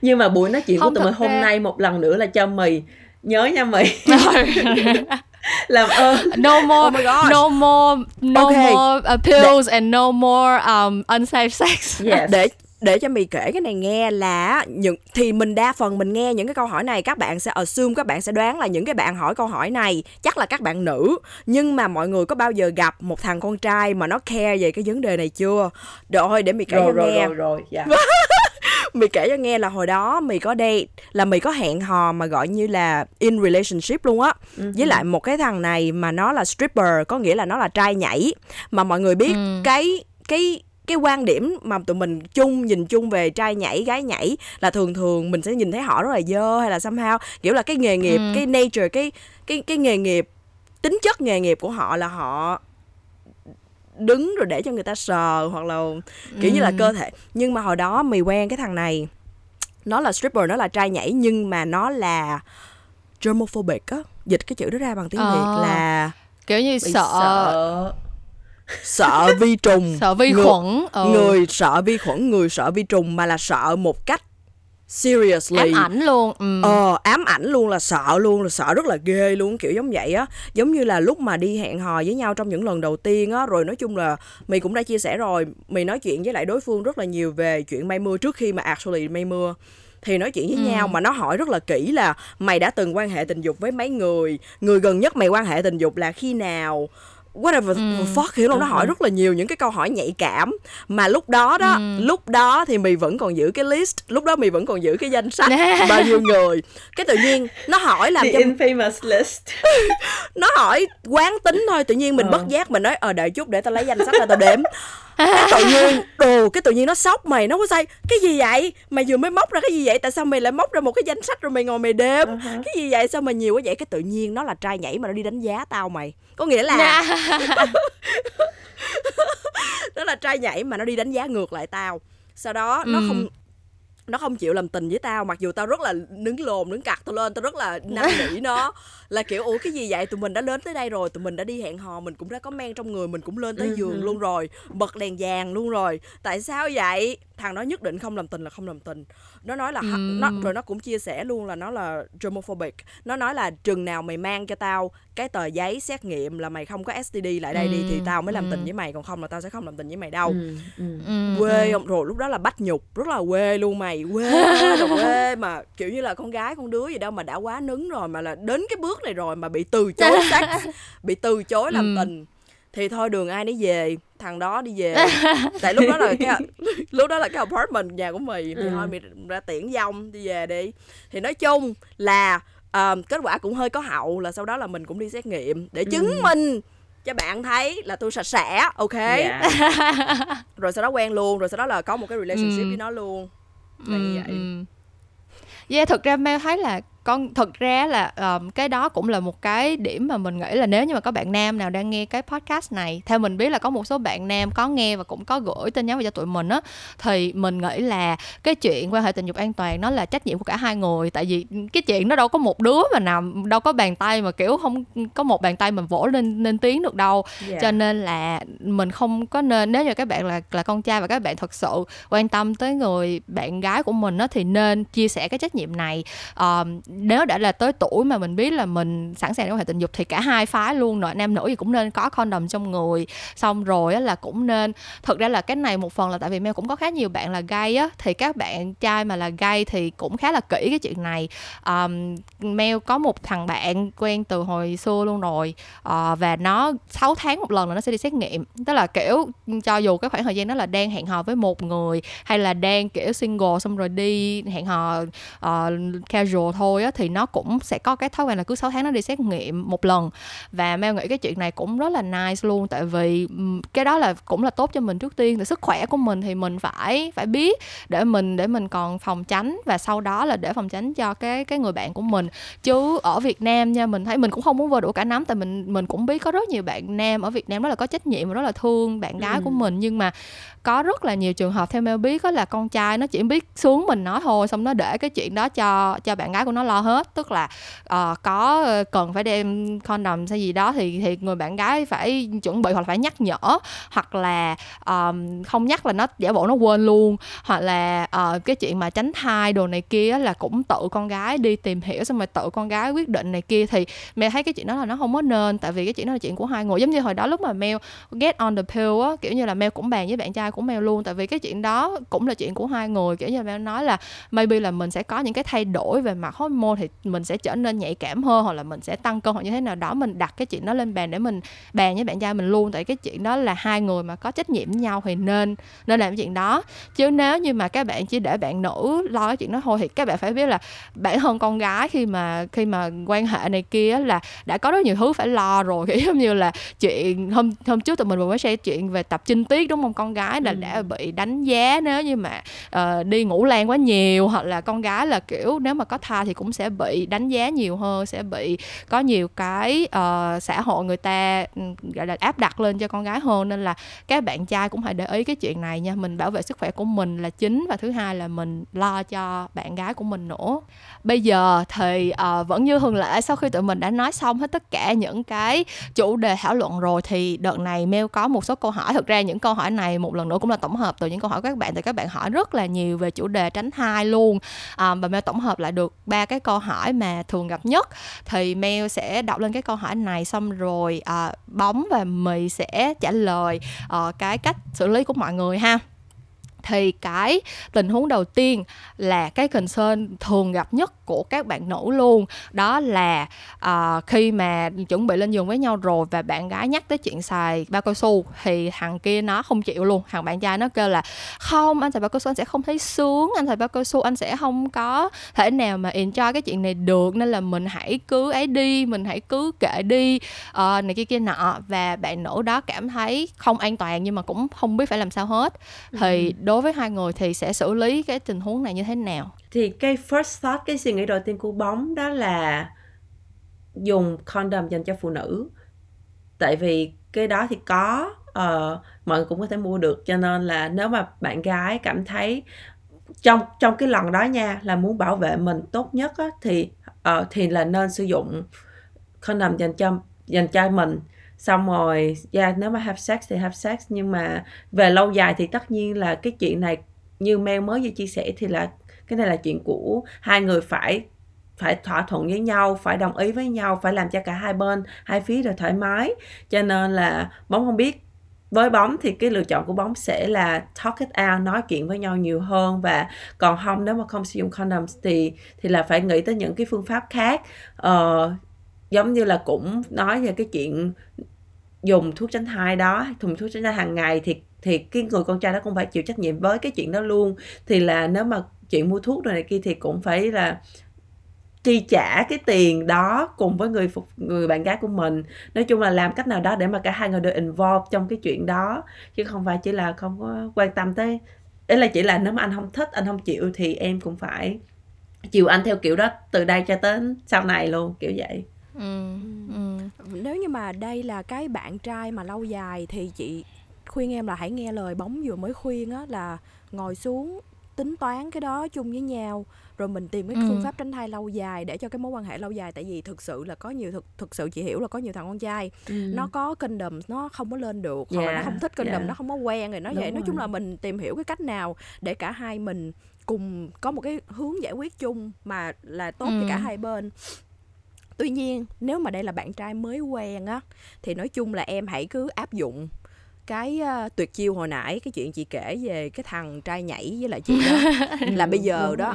[SPEAKER 2] nhưng mà buổi nói chuyện Không của tụi mình hôm nay một lần nữa là cho mì nhớ nha mày làm ơn
[SPEAKER 3] no more oh my God. no more no okay. more uh, pills để... and no more um, unsafe sex
[SPEAKER 1] yes. để để cho mì kể cái này nghe là những thì mình đa phần mình nghe những cái câu hỏi này các bạn sẽ assume các bạn sẽ đoán là những cái bạn hỏi câu hỏi này chắc là các bạn nữ nhưng mà mọi người có bao giờ gặp một thằng con trai mà nó care về cái vấn đề này chưa rồi để mì kể rồi, cho
[SPEAKER 2] rồi,
[SPEAKER 1] nghe
[SPEAKER 2] rồi rồi yeah.
[SPEAKER 1] mì kể cho nghe là hồi đó mì có date là mì có hẹn hò mà gọi như là in relationship luôn á uh-huh. với lại một cái thằng này mà nó là stripper có nghĩa là nó là trai nhảy mà mọi người biết uh cái cái cái quan điểm mà tụi mình chung nhìn chung về trai nhảy gái nhảy là thường thường mình sẽ nhìn thấy họ rất là dơ hay là somehow kiểu là cái nghề nghiệp ừ. cái nature cái cái cái nghề nghiệp tính chất nghề nghiệp của họ là họ đứng rồi để cho người ta sờ hoặc là kiểu ừ. như là cơ thể nhưng mà hồi đó mì quen cái thằng này nó là stripper nó là trai nhảy nhưng mà nó là germophobic á dịch cái chữ đó ra bằng tiếng à, việt ờ. là
[SPEAKER 3] kiểu như sợ, sợ
[SPEAKER 1] sợ vi trùng
[SPEAKER 3] sợ vi khuẩn
[SPEAKER 1] người, ừ. người sợ vi khuẩn người sợ vi trùng mà là sợ một cách seriously
[SPEAKER 3] ám ảnh luôn
[SPEAKER 1] ừ. ờ ám ảnh luôn là sợ luôn là sợ rất là ghê luôn kiểu giống vậy á giống như là lúc mà đi hẹn hò với nhau trong những lần đầu tiên á rồi nói chung là mày cũng đã chia sẻ rồi mày nói chuyện với lại đối phương rất là nhiều về chuyện mây mưa trước khi mà actually mây mưa thì nói chuyện với ừ. nhau mà nó hỏi rất là kỹ là mày đã từng quan hệ tình dục với mấy người người gần nhất mày quan hệ tình dục là khi nào whatever
[SPEAKER 3] Ừ.
[SPEAKER 1] fuck hiểu không nó hỏi rất là nhiều những cái câu hỏi nhạy cảm mà lúc đó đó lúc đó thì mì vẫn còn giữ cái list lúc đó mì vẫn còn giữ cái danh sách bao nhiêu người cái tự nhiên nó hỏi làm
[SPEAKER 2] The
[SPEAKER 1] cho
[SPEAKER 2] infamous list.
[SPEAKER 1] nó hỏi quán tính thôi tự nhiên mình
[SPEAKER 2] Ờ.
[SPEAKER 1] bất giác mình nói ờ đợi chút để tao lấy danh sách ra tao đếm cái tự nhiên đồ cái tự nhiên nó sốc mày nó có say cái gì vậy? Mày vừa mới móc ra cái gì vậy? Tại sao mày lại móc ra một cái danh sách rồi mày ngồi mày đếm?
[SPEAKER 2] Uh-huh.
[SPEAKER 1] cái gì vậy? Sao mà nhiều quá vậy? Cái tự nhiên nó là trai nhảy mà nó đi đánh giá tao mày. Có nghĩa là nó là trai nhảy mà nó đi đánh giá ngược lại tao. Sau đó nó
[SPEAKER 3] Ừ.
[SPEAKER 1] không nó không chịu làm tình với tao mặc dù tao rất là nứng lồn nứng cặt tao lên tao rất là năn nỉ nó. Là kiểu ủa cái gì vậy? Tụi mình đã đến tới đây rồi tụi mình đã đi hẹn hò mình cũng đã có men trong người mình cũng lên tới
[SPEAKER 2] Ừ,
[SPEAKER 1] giường
[SPEAKER 2] ừ.
[SPEAKER 1] luôn rồi bật đèn vàng luôn rồi. Tại sao vậy? Thằng đó nhất định không làm tình là không làm tình nó nói là
[SPEAKER 3] Ừ.
[SPEAKER 1] nó rồi nó cũng chia sẻ luôn là nó là germophobic nó nói là chừng nào mày mang cho tao cái tờ giấy xét nghiệm là mày không có STD lại đây đi thì tao mới làm tình
[SPEAKER 3] ừ.
[SPEAKER 1] với mày còn không là tao sẽ không làm tình với mày đâu.
[SPEAKER 2] Ừ,
[SPEAKER 1] quê không rồi lúc đó là bắt nhục rất là quê luôn mày quê quê mà kiểu như là con gái con đứa gì đâu mà đã quá nứng rồi mà là đến cái bước này rồi mà bị từ chối sex bị từ chối làm tình thì thôi đường ai nấy về thằng đó đi về tại lúc đó là cái lúc đó là cái apartment nhà của mì thì
[SPEAKER 2] Ừ.
[SPEAKER 1] thôi mì ra tiễn dông đi về đi thì nói chung là ờ, kết quả cũng hơi có hậu là sau đó là mình cũng đi xét nghiệm để chứng
[SPEAKER 2] Ừ.
[SPEAKER 1] minh cho bạn thấy là tôi sạch sẽ ok
[SPEAKER 2] Dạ.
[SPEAKER 1] rồi sau đó quen luôn rồi sau đó là có một cái relationship
[SPEAKER 3] Ừ.
[SPEAKER 1] với nó luôn là như vậy
[SPEAKER 3] ừ. Yeah, thực ra Mel thấy là con thực ra là um, cái đó cũng là một cái điểm mà mình nghĩ là nếu như mà có bạn nam nào đang nghe cái podcast này theo mình biết là có một số bạn nam có nghe và cũng có gửi tin nhắn về cho tụi mình á thì mình nghĩ là cái chuyện quan hệ tình dục an toàn nó là trách nhiệm của cả hai người. Tại vì cái chuyện nó đâu có một đứa mà nằm đâu có bàn tay mà kiểu không có một bàn tay mà vỗ lên lên tiếng được đâu.
[SPEAKER 2] Dạ.
[SPEAKER 3] cho nên là mình không có nên nếu như các bạn là là con trai và các bạn thật sự quan tâm tới người bạn gái của mình á thì nên chia sẻ cái trách nhiệm này. Ờm, nếu đã là tới tuổi mà mình biết là mình sẵn sàng để quan hệ tình dục thì cả hai phái luôn nội nam nữ thì cũng nên có condom trong người. Xong rồi là cũng nên thực ra là cái này một phần là tại vì Mel cũng có khá nhiều bạn là gay á thì các bạn trai mà là gay thì cũng khá là kỹ cái chuyện này. Um, Mel có một thằng bạn quen từ hồi xưa luôn rồi uh, và nó 6 tháng một lần là nó sẽ đi xét nghiệm. Tức là kiểu cho dù cái khoảng thời gian đó là đang hẹn hò với một người hay là đang kiểu single xong rồi đi hẹn hò uh, casual thôi á thì nó cũng sẽ có cái thói quen là cứ 6 tháng nó đi xét nghiệm một lần. Và Mel nghĩ cái chuyện này cũng rất là nice luôn tại vì cái đó là cũng là tốt cho mình trước tiên. Thì sức khỏe của mình thì mình phải phải biết để mình để mình còn phòng tránh và sau đó là để phòng tránh cho cái cái người bạn của mình. Chứ ở Việt Nam nha mình thấy mình cũng không muốn vơ đũa cả nắm tại mình mình cũng biết có rất nhiều bạn nam ở Việt Nam rất là có trách nhiệm và rất là thương bạn gái
[SPEAKER 2] Ừ.
[SPEAKER 3] của mình. Nhưng mà có rất là nhiều trường hợp theo Mel biết đó là con trai nó chỉ biết xuống mình nó thôi xong nó để cái chuyện đó cho cho bạn gái của nó lo hết. Tức là uh, có ờ, cần phải đem condom hay gì đó thì thì người bạn gái phải chuẩn bị hoặc là phải nhắc nhở. Hoặc là ờm, không nhắc là nó giả bộ nó quên luôn. Hoặc là uh, cái chuyện mà tránh thai đồ này kia là cũng tự con gái đi tìm hiểu xong rồi tự con gái quyết định này kia. Thì mẹ thấy cái chuyện đó là nó không có nên tại vì cái chuyện đó là chuyện của hai người. Giống như hồi đó lúc mà Mel get on the pill á kiểu như là Mel cũng bàn với bạn trai của Mel luôn. Tại vì cái chuyện đó cũng là chuyện của hai người. Kiểu như là Mel nói là maybe là mình sẽ có những cái thay đổi về mặt hormone thì mình sẽ trở nên nhạy cảm hơn hoặc là mình sẽ tăng cân hoặc như thế nào. Đó mình đặt cái chuyện đó lên bàn để mình bàn với bạn trai mình luôn. Tại cái chuyện đó là hai người mà có trách nhiệm với nhau thì nên nên làm cái chuyện đó. Chứ nếu như mà các bạn chỉ để bạn nữ lo cái chuyện đó thôi thì các bạn phải biết là bản thân con gái khi mà khi mà quan hệ này kia là đã có rất nhiều thứ phải lo rồi. Kiểu giống như là chuyện hôm hôm trước tụi mình vừa mới share chuyện về tập trinh tiết đúng không? Con gái là
[SPEAKER 2] Ừ.
[SPEAKER 3] đã bị đánh giá nếu như mà ờ, đi ngủ lan quá nhiều hoặc là con gái là kiểu nếu mà có thai thì cũng sẽ bị đánh giá nhiều hơn sẽ bị có nhiều cái uh, xã hội người ta ừ, gọi là áp đặt lên cho con gái hơn. Nên là các bạn trai cũng phải để ý cái chuyện này nha. Mình bảo vệ sức khỏe của mình là chính và thứ hai là mình lo cho bạn gái của mình nữa. Bây giờ thì uh, vẫn như thường lệ sau khi tụi mình đã nói xong hết tất cả những cái chủ đề thảo luận rồi thì đợt này mail có một số câu hỏi. Thực ra những câu hỏi này một lần nữa cũng là tổng hợp từ những câu hỏi của các bạn thì các bạn hỏi rất là nhiều về chủ đề tránh thai luôn. À, và mail tổng hợp lại được ba cái cái câu hỏi mà thường gặp nhất thì mail sẽ đọc lên cái câu hỏi này xong rồi à, bóng và mì sẽ trả lời à, cái cách xử lý của mọi người ha thì cái tình huống đầu tiên là cái concern thường gặp nhất của các bạn nữ luôn. Đó là uh, khi mà chuẩn bị lên giường với nhau rồi và bạn gái nhắc tới chuyện xài bao cao su thì thằng kia nó không chịu luôn. Thằng bạn trai nó kêu là không anh xài bao cao su anh sẽ không thấy sướng anh xài bao cao su anh sẽ không có thể nào mà enjoy cái chuyện này được. Nên là mình hãy cứ ấy đi mình hãy cứ kệ đi uh, này kia kia nọ. Và bạn nữ đó cảm thấy không an toàn nhưng mà cũng không biết phải làm sao hết. Thì ừ đối với hai người thì sẽ xử lý cái tình huống này như thế nào?
[SPEAKER 2] Thì cái first thought cái suy nghĩ đầu tiên của bóng đó là dùng condom dành cho phụ nữ. Tại vì cái đó thì có uh, mọi người cũng có thể mua được. Cho nên là nếu mà bạn gái cảm thấy trong trong cái lần đó nha là muốn bảo vệ mình tốt nhất á, thì uh, thì là nên sử dụng condom dành cho dành cho mình xong rồi yeah, nếu mà have sex thì have sex nhưng mà về lâu dài thì tất nhiên là cái chuyện này như Mel mới vừa chia sẻ thì là cái này là chuyện của hai người phải phải thỏa thuận với nhau phải đồng ý với nhau phải làm cho cả hai bên hai phía đều thoải mái. Cho nên là bóng không biết với bóng thì cái lựa chọn của bóng sẽ là talk it out nói chuyện với nhau nhiều hơn. Và còn không nếu mà không sử dụng condoms thì thì là phải nghĩ tới những cái phương pháp khác. Uh, giống như là cũng nói về cái chuyện dùng thuốc tránh thai đó dùng thuốc tránh thai hàng ngày thì thì cái người con trai đó cũng phải chịu trách nhiệm với cái chuyện đó luôn. Thì là nếu mà chuyện mua thuốc rồi này kia thì cũng phải là chi trả cái tiền đó cùng với người phục, người bạn gái của mình. Nói chung là làm cách nào đó để mà cả hai người đều involve trong cái chuyện đó, chứ không phải chỉ là không có quan tâm tới. Đấy là chỉ là nếu mà anh không thích, anh không chịu thì em cũng phải chịu anh theo kiểu đó từ đây cho tới sau này luôn, kiểu vậy
[SPEAKER 1] ừ, ừ. nếu như mà đây là cái bạn trai mà lâu dài thì chị khuyên em là hãy nghe lời bóng vừa mới khuyên á là ngồi xuống tính toán cái đó chung với nhau rồi mình tìm cái ừ. phương pháp tránh thai lâu dài để cho cái mối quan hệ lâu dài tại vì thực sự là có nhiều thực thực sự chị hiểu là có nhiều thằng con trai ừ. nó có kênh đầm nó không có lên được hoặc yeah. là nó không thích kênh yeah. đầm nó không có quen rồi nó Đúng vậy rồi. nói chung là mình tìm hiểu cái cách nào để cả hai mình cùng có một cái hướng giải quyết chung mà là tốt ừ. cho cả hai bên tuy nhiên nếu mà đây là bạn trai mới quen á thì nói chung là em hãy cứ áp dụng cái uh, tuyệt chiêu hồi nãy cái chuyện chị kể về cái thằng trai nhảy với lại chị đó. Là bây giờ đó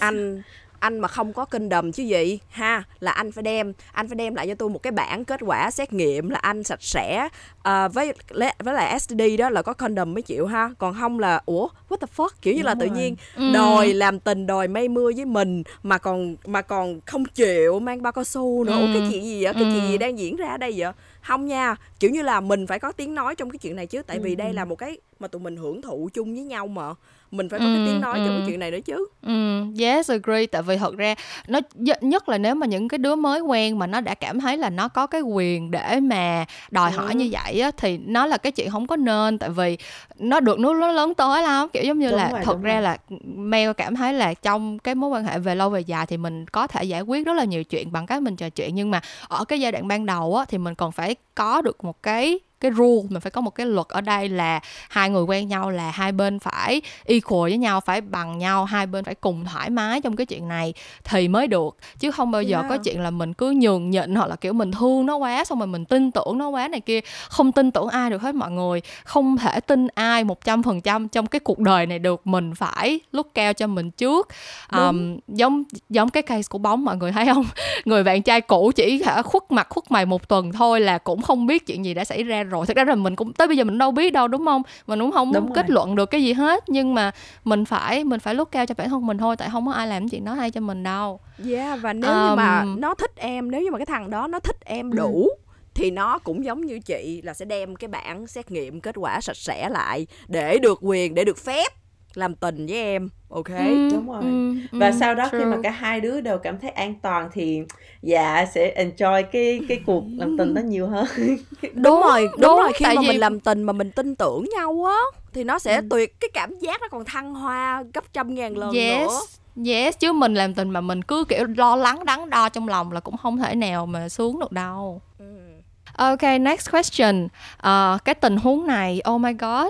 [SPEAKER 1] anh anh mà không có kinh đầm chứ gì ha là anh phải đem anh phải đem lại cho tôi một cái bản kết quả xét nghiệm là anh sạch sẽ uh, với với lại STD đó là có condom mới chịu ha còn không là ủa what the fuck kiểu như Đúng là rồi. tự nhiên ừ. đòi làm tình đòi mây mưa với mình mà còn mà còn không chịu mang bao cao su nữa ừ. ủa cái chuyện gì vậy cái ừ. chuyện gì đang diễn ra ở đây vậy không nha kiểu như là mình phải có tiếng nói trong cái chuyện này chứ tại ừ. vì đây là một cái mà tụi mình hưởng thụ chung với nhau mà mình phải có ừ, cái tiếng nói ừ. trong cái chuyện này nữa chứ
[SPEAKER 3] ừ, yes agree tại vì thật ra nó nhất là nếu mà những cái đứa mới quen mà nó đã cảm thấy là nó có cái quyền để mà đòi ừ. hỏi như vậy á thì nó là cái chuyện không có nên tại vì nó được nó lớn tới lắm kiểu giống như đúng là rồi, thật ra rồi. là Mel cảm thấy là trong cái mối quan hệ về lâu về dài thì mình có thể giải quyết rất là nhiều chuyện bằng cách mình trò chuyện nhưng mà ở cái giai đoạn ban đầu á thì mình còn phải có được một cái cái rule mình phải có một cái luật ở đây là hai người quen nhau là hai bên phải equal với nhau phải bằng nhau hai bên phải cùng thoải mái trong cái chuyện này thì mới được. Chứ không bao giờ yeah. có chuyện là mình cứ nhường nhịn hoặc là kiểu mình thương nó quá xong rồi mình tin tưởng nó quá này kia. Không tin tưởng ai được hết mọi người. Không thể tin ai một trăm phần trăm trong cái cuộc đời này được. Mình phải lúc cao cho mình trước. Um, giống giống cái case của bóng mọi người thấy không? Người bạn trai cũ chỉ hả khuất mặt khuất mày một tuần thôi là cũng không biết chuyện gì đã xảy ra rồi. Thật ra là mình cũng tới bây giờ mình đâu biết đâu đúng không? Mình cũng không đúng kết rồi. luận được cái gì hết. Nhưng mà mình phải mình phải lúc cao cho bản thân mình thôi tại không có ai làm chuyện đó hay cho mình đâu.
[SPEAKER 1] Yeah và nếu um, như mà nó thích em nếu như mà cái thằng đó nó thích em đủ ừ thì nó cũng giống như chị là sẽ đem cái bản xét nghiệm kết quả sạch sẽ lại để được quyền để được phép làm tình với em ok
[SPEAKER 2] ừ, đúng rồi ừ, và ừ, sau đó true. khi mà cả hai đứa đều cảm thấy an toàn thì dạ sẽ enjoy cái cái cuộc làm tình đó nhiều hơn
[SPEAKER 1] đúng, đúng rồi đúng, đúng rồi khi mà vì... mình làm tình mà mình tin tưởng nhau á thì nó sẽ ừ. tuyệt cái cảm giác nó còn thăng hoa gấp trăm ngàn lần yes. nữa
[SPEAKER 3] Yes, chứ mình làm tình mà mình cứ kiểu lo lắng đắn đo trong lòng là cũng không thể nào mà xuống được đâu. Ừ. Ok, next question. Uh, cái tình huống này, oh my god,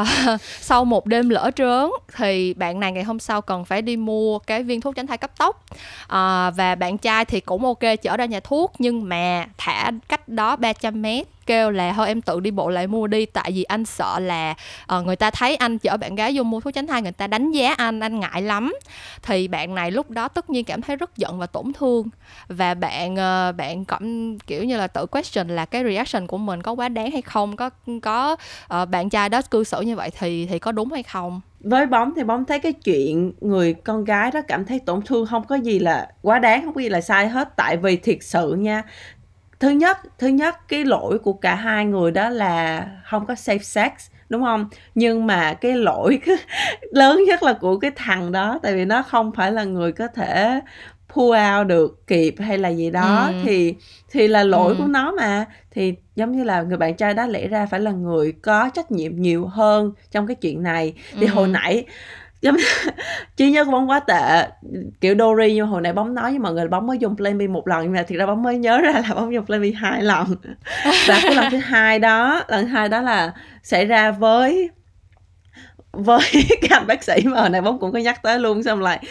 [SPEAKER 3] uh, sau một đêm lỡ trớn thì bạn này ngày hôm sau cần phải đi mua cái viên thuốc tránh thai cấp tốc. Uh, và bạn trai thì cũng ok chở ra nhà thuốc nhưng mà thả cách đó 300 mét kêu là thôi em tự đi bộ lại mua đi tại vì anh sợ là uh, người ta thấy anh chở bạn gái vô mua thuốc tránh thai người ta đánh giá anh anh ngại lắm. Thì bạn này lúc đó tất nhiên cảm thấy rất giận và tổn thương. Và bạn uh, bạn cảm kiểu như là tự question là cái reaction của mình có quá đáng hay không? Có có uh, bạn trai đó cư xử như vậy thì thì có đúng hay không?
[SPEAKER 2] Với bóng thì bóng thấy cái chuyện người con gái đó cảm thấy tổn thương không có gì là quá đáng không có gì là sai hết. Tại vì thiệt sự nha thứ nhất thứ nhất cái lỗi của cả hai người đó là không có safe sex đúng không nhưng mà cái lỗi lớn nhất là của cái thằng đó tại vì nó không phải là người có thể pull out được kịp hay là gì đó ừ. thì thì là lỗi ừ. của nó mà thì giống như là người bạn trai đó lẽ ra phải là người có trách nhiệm nhiều hơn trong cái chuyện này thì ừ. hồi nãy giống trí nhớ của bóng quá tệ. Kiểu Dory như hồi nãy bóng nói với mọi người bóng mới dùng B một lần nhưng mà thiệt ra bóng mới nhớ ra là bóng dùng B hai lần. Và cái lần thứ hai đó lần hai đó là xảy ra với với anh bác sĩ mà hồi nãy bóng cũng có nhắc tới luôn xong lại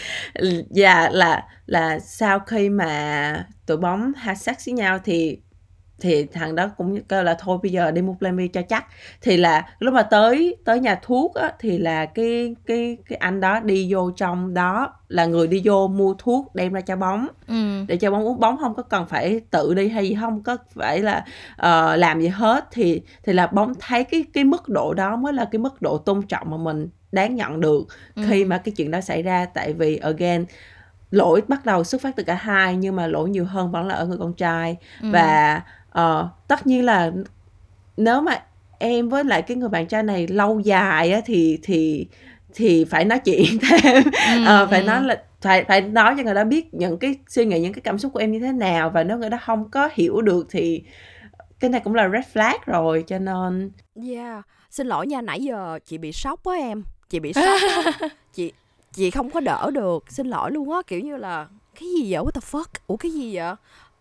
[SPEAKER 2] dạ là là sau khi mà tụi bóng had sex với nhau thì thì thằng đó cũng kêu là thôi bây giờ đi mua B cho chắc thì là lúc mà tới tới nhà thuốc á, thì là cái cái cái anh đó đi vô trong đó là người đi vô mua thuốc đem ra cho bóng ừ. để cho bóng uống bóng không có cần phải tự đi hay gì không có phải là uh, làm gì hết thì thì là bóng thấy cái cái mức độ đó mới là cái mức độ tôn trọng mà mình đáng nhận được ừ. khi mà cái chuyện đó xảy ra tại vì again lỗi bắt đầu xuất phát từ cả hai nhưng mà lỗi nhiều hơn vẫn là ở người con trai ừ. và uh, tất nhiên là nếu mà em với lại cái người bạn trai này lâu dài á thì thì thì phải nói chuyện thêm. Ừ, uh, phải ừ. nói là phải phải nói cho người đó biết những cái suy nghĩ những cái cảm xúc của em như thế nào. Và nếu người đó không có hiểu được thì cái này cũng là red flag rồi cho nên
[SPEAKER 1] yeah. Xin lỗi nha nãy giờ chị bị sốc quá em. Chị bị sốc chị chị không có đỡ được. Xin lỗi luôn á kiểu như là cái gì vậy? What the fuck? Ủa cái gì vậy?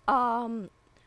[SPEAKER 1] Um,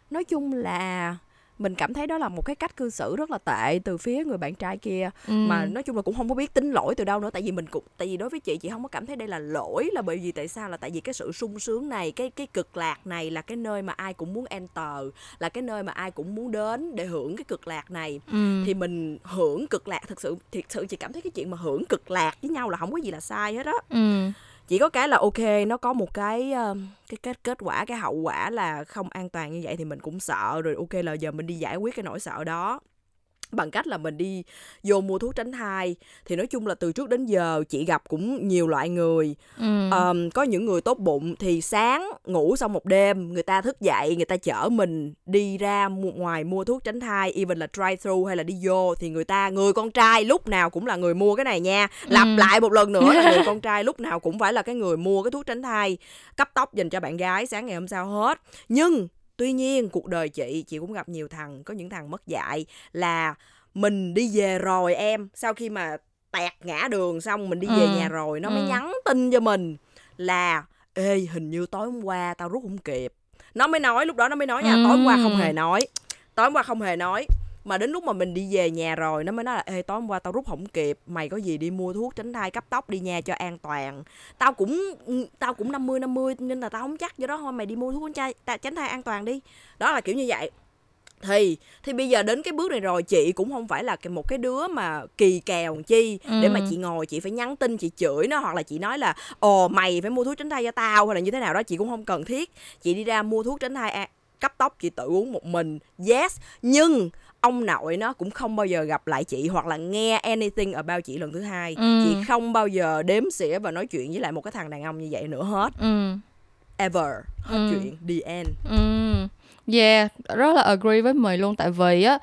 [SPEAKER 1] nói chung là mình cảm thấy đó là một cái cách cư xử rất là tệ từ phía người bạn trai kia ừ. mà nói chung là cũng không có biết tính lỗi từ đâu nữa tại vì mình cũng tại vì đối với chị chị không có cảm thấy đây là lỗi là bởi vì tại sao là tại vì cái sự sung sướng này cái cái cực lạc này là cái nơi mà ai cũng muốn enter là cái nơi mà ai cũng muốn đến để hưởng cái cực lạc này ừ. thì mình hưởng cực lạc thực sự thiệt sự chị cảm thấy cái chuyện mà hưởng cực lạc với nhau là không có gì là sai hết á ừ chỉ có cái là ok, nó có một cái ờ, cái kết kết quả, cái hậu quả là không an toàn như vậy thì mình cũng sợ, rồi ok là giờ mình đi giải quyết cái nỗi sợ đó bằng cách là mình đi vô mua thuốc tránh thai thì nói chung là từ trước đến giờ chị gặp cũng nhiều loại người ừ. um, có những người tốt bụng thì sáng ngủ xong một đêm người ta thức dậy người ta chở mình đi ra ngoài mua thuốc tránh thai even là try through hay là đi vô thì người ta người con trai lúc nào cũng là người mua cái này nha lặp ừ. lại một lần nữa là người con trai lúc nào cũng phải là cái người mua cái thuốc tránh thai cấp tóc dành cho bạn gái sáng ngày hôm sau hết nhưng tuy nhiên cuộc đời chị chị cũng gặp nhiều thằng có những thằng mất dạy là mình đi về rồi em sau khi mà tẹt ngã đường xong mình đi về ừ. nhà rồi nó ừ. mới nhắn tin cho mình là ê hình như tối hôm qua tao rút không kịp nó mới nói lúc đó nó mới nói nha tối hôm qua không hề nói tối hôm qua không hề nói mà đến lúc mà mình đi về nhà rồi nó mới nói là ê tối hôm qua tao rút không kịp mày có gì đi mua thuốc tránh thai cấp tóc đi nha cho an toàn. Tao cũng tao cũng 50 50 nên là tao không chắc do đó thôi mày đi mua thuốc tránh thai tránh thai an toàn đi. Đó là kiểu như vậy. Thì thì bây giờ đến cái bước này rồi chị cũng không phải là một cái đứa mà kỳ kèo chi ừ. để mà chị ngồi chị phải nhắn tin chị chửi nó hoặc là chị nói là ồ mày phải mua thuốc tránh thai cho tao hay là như thế nào đó chị cũng không cần thiết. Chị đi ra mua thuốc tránh thai cấp tóc chị tự uống một mình. Yes nhưng ông nội nó cũng không bao giờ gặp lại chị hoặc là nghe anything about chị lần thứ hai ừ. chị không bao giờ đếm xỉa và nói chuyện với lại một cái thằng đàn ông như vậy nữa hết ừ. ever hết ừ. chuyện the end
[SPEAKER 3] ừ. yeah rất là agree với mày luôn tại vì á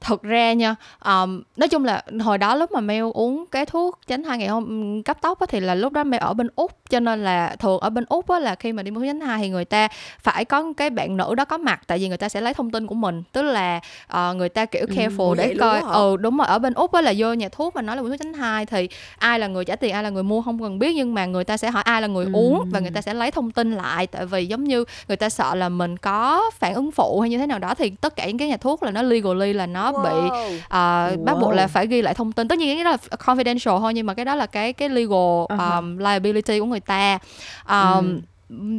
[SPEAKER 3] thật ra nha um, nói chung là hồi đó lúc mà Mel uống cái thuốc tránh thai ngày hôm cấp tóc á, thì là lúc đó Mel ở bên úc cho nên là thường ở bên úc á, là khi mà đi mua thuốc tránh thai thì người ta phải có cái bạn nữ đó có mặt tại vì người ta sẽ lấy thông tin của mình. Tức là uh, người ta kiểu careful ừ, để coi ừ đúng rồi ở bên úc á là vô nhà thuốc mà nói là mua thuốc tránh thai thì ai là người trả tiền ai là người mua không cần biết nhưng mà người ta sẽ hỏi ai là người ừ. uống và người ta sẽ lấy thông tin lại. Tại vì giống như người ta sợ là mình có phản ứng phụ hay như thế nào đó thì tất cả những cái nhà thuốc là nó legally là nó wow. bị uh, wow. bắt buộc là phải ghi lại thông tin tất nhiên cái đó là confidential thôi nhưng mà cái đó là cái cái legal uh-huh. um, liability của người ta um, ừ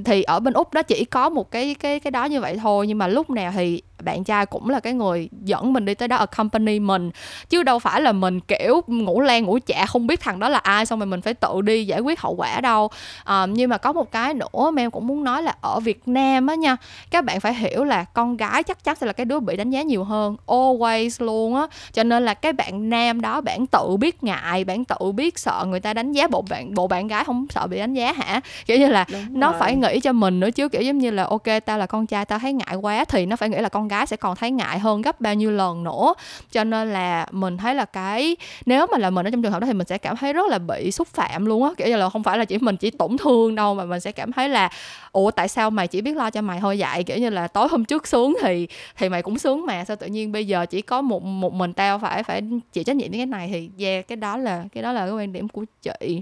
[SPEAKER 3] thì ở bên úc đó chỉ có một cái cái cái đó như vậy thôi nhưng mà lúc nào thì bạn trai cũng là cái người dẫn mình đi tới đó accompany mình. Chứ đâu phải là mình kiểu ngủ lan ngủ chạ không biết thằng đó là ai xong rồi mình phải tự đi giải quyết hậu quả đâu. À, nhưng mà có một cái nữa mà em cũng muốn nói là ở Việt Nam á nha các bạn phải hiểu là con gái chắc chắn sẽ là cái đứa bị đánh giá nhiều hơn always luôn á. Cho nên là cái bạn nam đó bạn tự biết ngại bạn tự biết sợ người ta đánh giá bộ bạn bộ bạn gái không sợ bị đánh giá hả? Kiểu như là
[SPEAKER 2] Đúng
[SPEAKER 3] nó
[SPEAKER 2] rồi.
[SPEAKER 3] phải nghĩ cho mình nữa chứ kiểu giống như là ok tao là con trai tao thấy ngại quá. Thì nó phải nghĩ là con gái sẽ còn thấy ngại hơn gấp bao nhiêu lần nữa. Cho nên là mình thấy là cái, nếu mà là mình ở trong trường hợp đó thì mình sẽ cảm thấy rất là bị xúc phạm luôn á. Kiểu như là không phải là chỉ mình chỉ tổn thương đâu, mà mình sẽ cảm thấy là, ủa, tại sao mày chỉ biết lo cho mày thôi? Vậy kiểu như là, tối hôm trước sướng thì thì mày cũng sướng mà, sao tự nhiên bây giờ chỉ có một một mình tao phải phải chịu trách nhiệm với cái này? Thì yeah, cái đó là, cái đó là cái quan điểm của chị.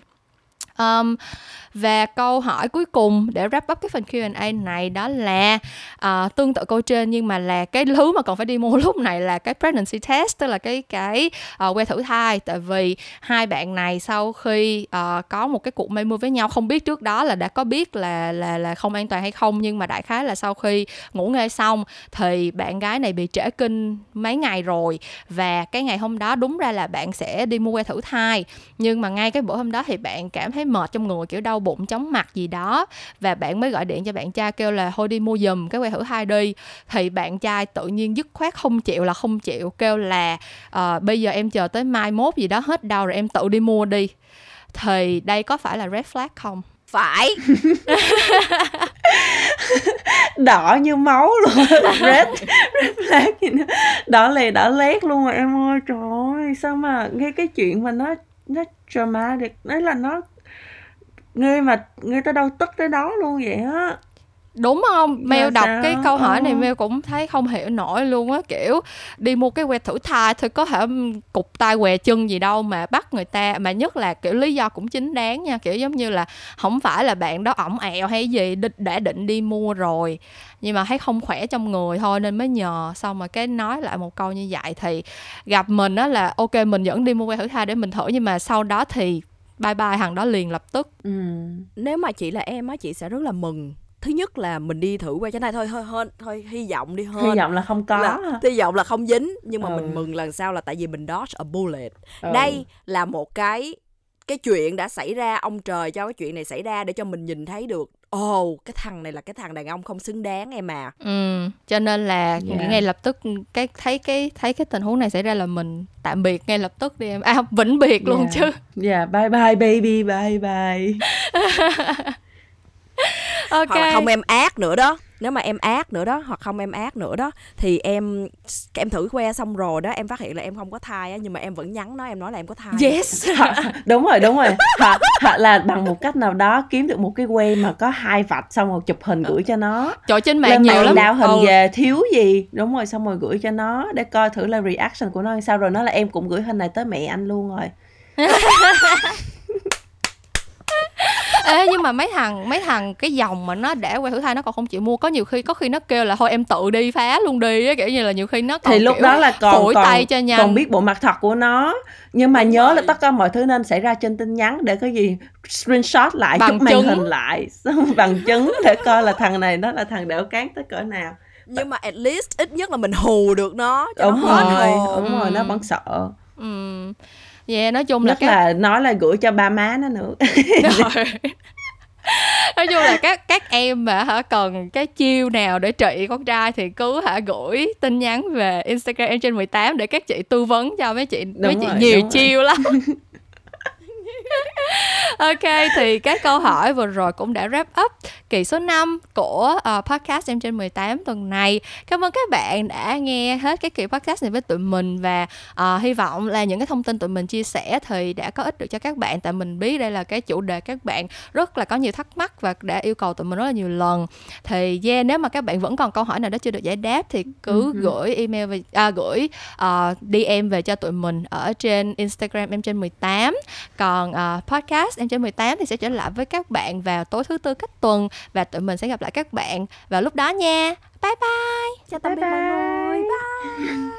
[SPEAKER 3] Um, và câu hỏi cuối cùng để wrap up cái phần Q&A này đó là uh, tương tự câu trên nhưng mà là cái thứ mà còn phải đi mua lúc này là cái pregnancy test tức là cái cái uh, que thử thai. Tại vì hai bạn này sau khi uh, có một cái cuộc mây mưa với nhau không biết trước đó là đã có biết là là là không an toàn hay không nhưng mà đại khái là sau khi ngủ nghe xong thì bạn gái này bị trễ kinh mấy ngày rồi. Và cái ngày hôm đó đúng ra là bạn sẽ đi mua que thử thai. Nhưng mà ngay cái bữa hôm đó thì bạn cảm thấy mệt trong người kiểu đau bụng chóng mặt gì đó. Và bạn mới gọi điện cho bạn trai kêu là thôi đi mua giùm cái que thử thai đi. Thì bạn trai tự nhiên dứt khoát không chịu là không chịu kêu là uh, bây giờ em chờ tới mai mốt gì đó hết đau rồi em tự đi mua đi. Thì đây có phải là red flag không?
[SPEAKER 1] Phải.
[SPEAKER 2] Đỏ như máu luôn. Red red flag gì nữa. Đỏ lè đỏ lét luôn rồi em ơi trời ơi sao mà nghe cái chuyện mà nó nó dramatic đấy là nó nghe mà nghe tới đâu tức tới đó luôn vậy á
[SPEAKER 3] đúng không Mel đọc
[SPEAKER 2] sao?
[SPEAKER 3] cái câu hỏi này
[SPEAKER 2] Ờ.
[SPEAKER 3] Mel cũng thấy không hiểu nổi luôn á kiểu đi mua cái que thử thai thôi có thể cục tay què chân gì đâu mà bắt người ta mà nhất là kiểu lý do cũng chính đáng nha kiểu giống như là không phải là bạn đó ổng ẹo hay gì đã định đi mua rồi nhưng mà thấy không khỏe trong người thôi nên mới nhờ xong rồi cái nói lại một câu như vậy thì gặp mình á là ok mình vẫn đi mua que thử thai để mình thử nhưng mà sau đó thì bye bye thằng đó liền lập tức
[SPEAKER 2] ừ.
[SPEAKER 1] nếu mà chị là em á chị sẽ rất là mừng thứ nhất là mình đi thử que tránh thai thôi thôi hơn thôi hy vọng đi hơn
[SPEAKER 2] hy vọng là không có
[SPEAKER 1] là, hy vọng là không dính nhưng mà
[SPEAKER 2] Ừ.
[SPEAKER 1] mình mừng lần sau là tại vì mình dodge a bullet
[SPEAKER 2] Ừ.
[SPEAKER 1] đây là một cái cái chuyện đã xảy ra ông trời cho cái chuyện này xảy ra để cho mình nhìn thấy được ồ oh, cái thằng này là cái thằng đàn ông không xứng đáng em à.
[SPEAKER 3] Ừ, cho nên là
[SPEAKER 2] Dạ.
[SPEAKER 3] ngay lập tức cái thấy cái thấy cái tình huống này xảy ra là mình tạm biệt ngay lập tức đi em. À vĩnh biệt luôn
[SPEAKER 2] Dạ.
[SPEAKER 3] chứ.
[SPEAKER 2] Dạ bye bye baby bye bye.
[SPEAKER 3] Ok.
[SPEAKER 1] Hoặc là không em ác nữa đó nếu mà em ác nữa đó hoặc không em ác nữa đó thì em em thử que xong rồi đó em phát hiện là em không có thai á nhưng mà em vẫn nhắn nó em nói là em có thai.
[SPEAKER 3] Yes.
[SPEAKER 2] Đúng rồi đúng rồi. Hoặc, hoặc là bằng một cách nào đó kiếm được một cái que mà có hai vạch xong rồi chụp hình gửi cho nó.
[SPEAKER 3] Chỗ trên mạng
[SPEAKER 2] lên
[SPEAKER 3] nhiều
[SPEAKER 2] mạng
[SPEAKER 3] lắm.
[SPEAKER 2] đào hình
[SPEAKER 3] Ừ.
[SPEAKER 2] về thiếu gì. Đúng rồi xong rồi gửi cho nó để coi thử là reaction của nó sao. Rồi nó là em cũng gửi hình này tới mẹ anh luôn rồi
[SPEAKER 3] Ê, nhưng mà mấy thằng mấy thằng cái dòng mà nó để que thử thai nó còn không chịu mua có nhiều khi có khi nó kêu là thôi em tự đi phá luôn đi á kiểu như là nhiều khi nó còn
[SPEAKER 2] thì lúc
[SPEAKER 3] kiểu
[SPEAKER 2] đó là còn còn,
[SPEAKER 3] tay cho nhanh
[SPEAKER 2] còn biết bộ mặt thật của nó nhưng mà
[SPEAKER 1] Đúng
[SPEAKER 2] nhớ là
[SPEAKER 1] rồi.
[SPEAKER 2] tất cả mọi thứ nên xảy ra trên tin nhắn để có gì screenshot lại
[SPEAKER 3] Bằng
[SPEAKER 2] chụp màn
[SPEAKER 3] chứng.
[SPEAKER 2] hình lại bằng chứng để coi là thằng này nó là thằng đẻo cán tới cỡ nào
[SPEAKER 1] nhưng mà at least ít nhất là mình hù được nó cho
[SPEAKER 2] đúng
[SPEAKER 1] nó hết
[SPEAKER 2] rồi
[SPEAKER 1] hồn.
[SPEAKER 2] đúng rồi nó
[SPEAKER 3] Ừ.
[SPEAKER 2] vẫn sợ
[SPEAKER 3] ừ yeah, nói chung là
[SPEAKER 2] nhất
[SPEAKER 3] các
[SPEAKER 2] là nói là gửi cho ba má nó nữa.
[SPEAKER 3] Nói chung là các các em mà hả cần cái chiêu nào để trị con trai thì cứ hả gửi tin nhắn về Instagram em trên 18 để các chị tư vấn cho mấy chị mấy chị
[SPEAKER 2] rồi,
[SPEAKER 3] nhiều
[SPEAKER 2] đúng rồi.
[SPEAKER 3] chiêu lắm Ok thì các câu hỏi vừa rồi cũng đã wrap up kỳ số 5 của uh, podcast em trên 18 tuần này. Cảm ơn các bạn đã nghe hết cái kỳ podcast này với tụi mình và uh, hy vọng là những cái thông tin tụi mình chia sẻ thì đã có ích được cho các bạn tại mình biết đây là cái chủ đề các bạn rất là có nhiều thắc mắc và đã yêu cầu tụi mình rất là nhiều lần. Thì yeah, nếu mà các bạn vẫn còn câu hỏi nào đó chưa được giải đáp thì cứ
[SPEAKER 2] Ừ.
[SPEAKER 3] gửi email về à, gửi uh, DM về cho tụi mình ở trên Instagram em trên 18 còn uh, podcast em trên 18 thì sẽ trở lại với các bạn vào tối thứ tư cách tuần và tụi mình sẽ gặp lại các bạn vào lúc đó nha. Bye bye.
[SPEAKER 1] Chào tạm biệt mọi người. Bye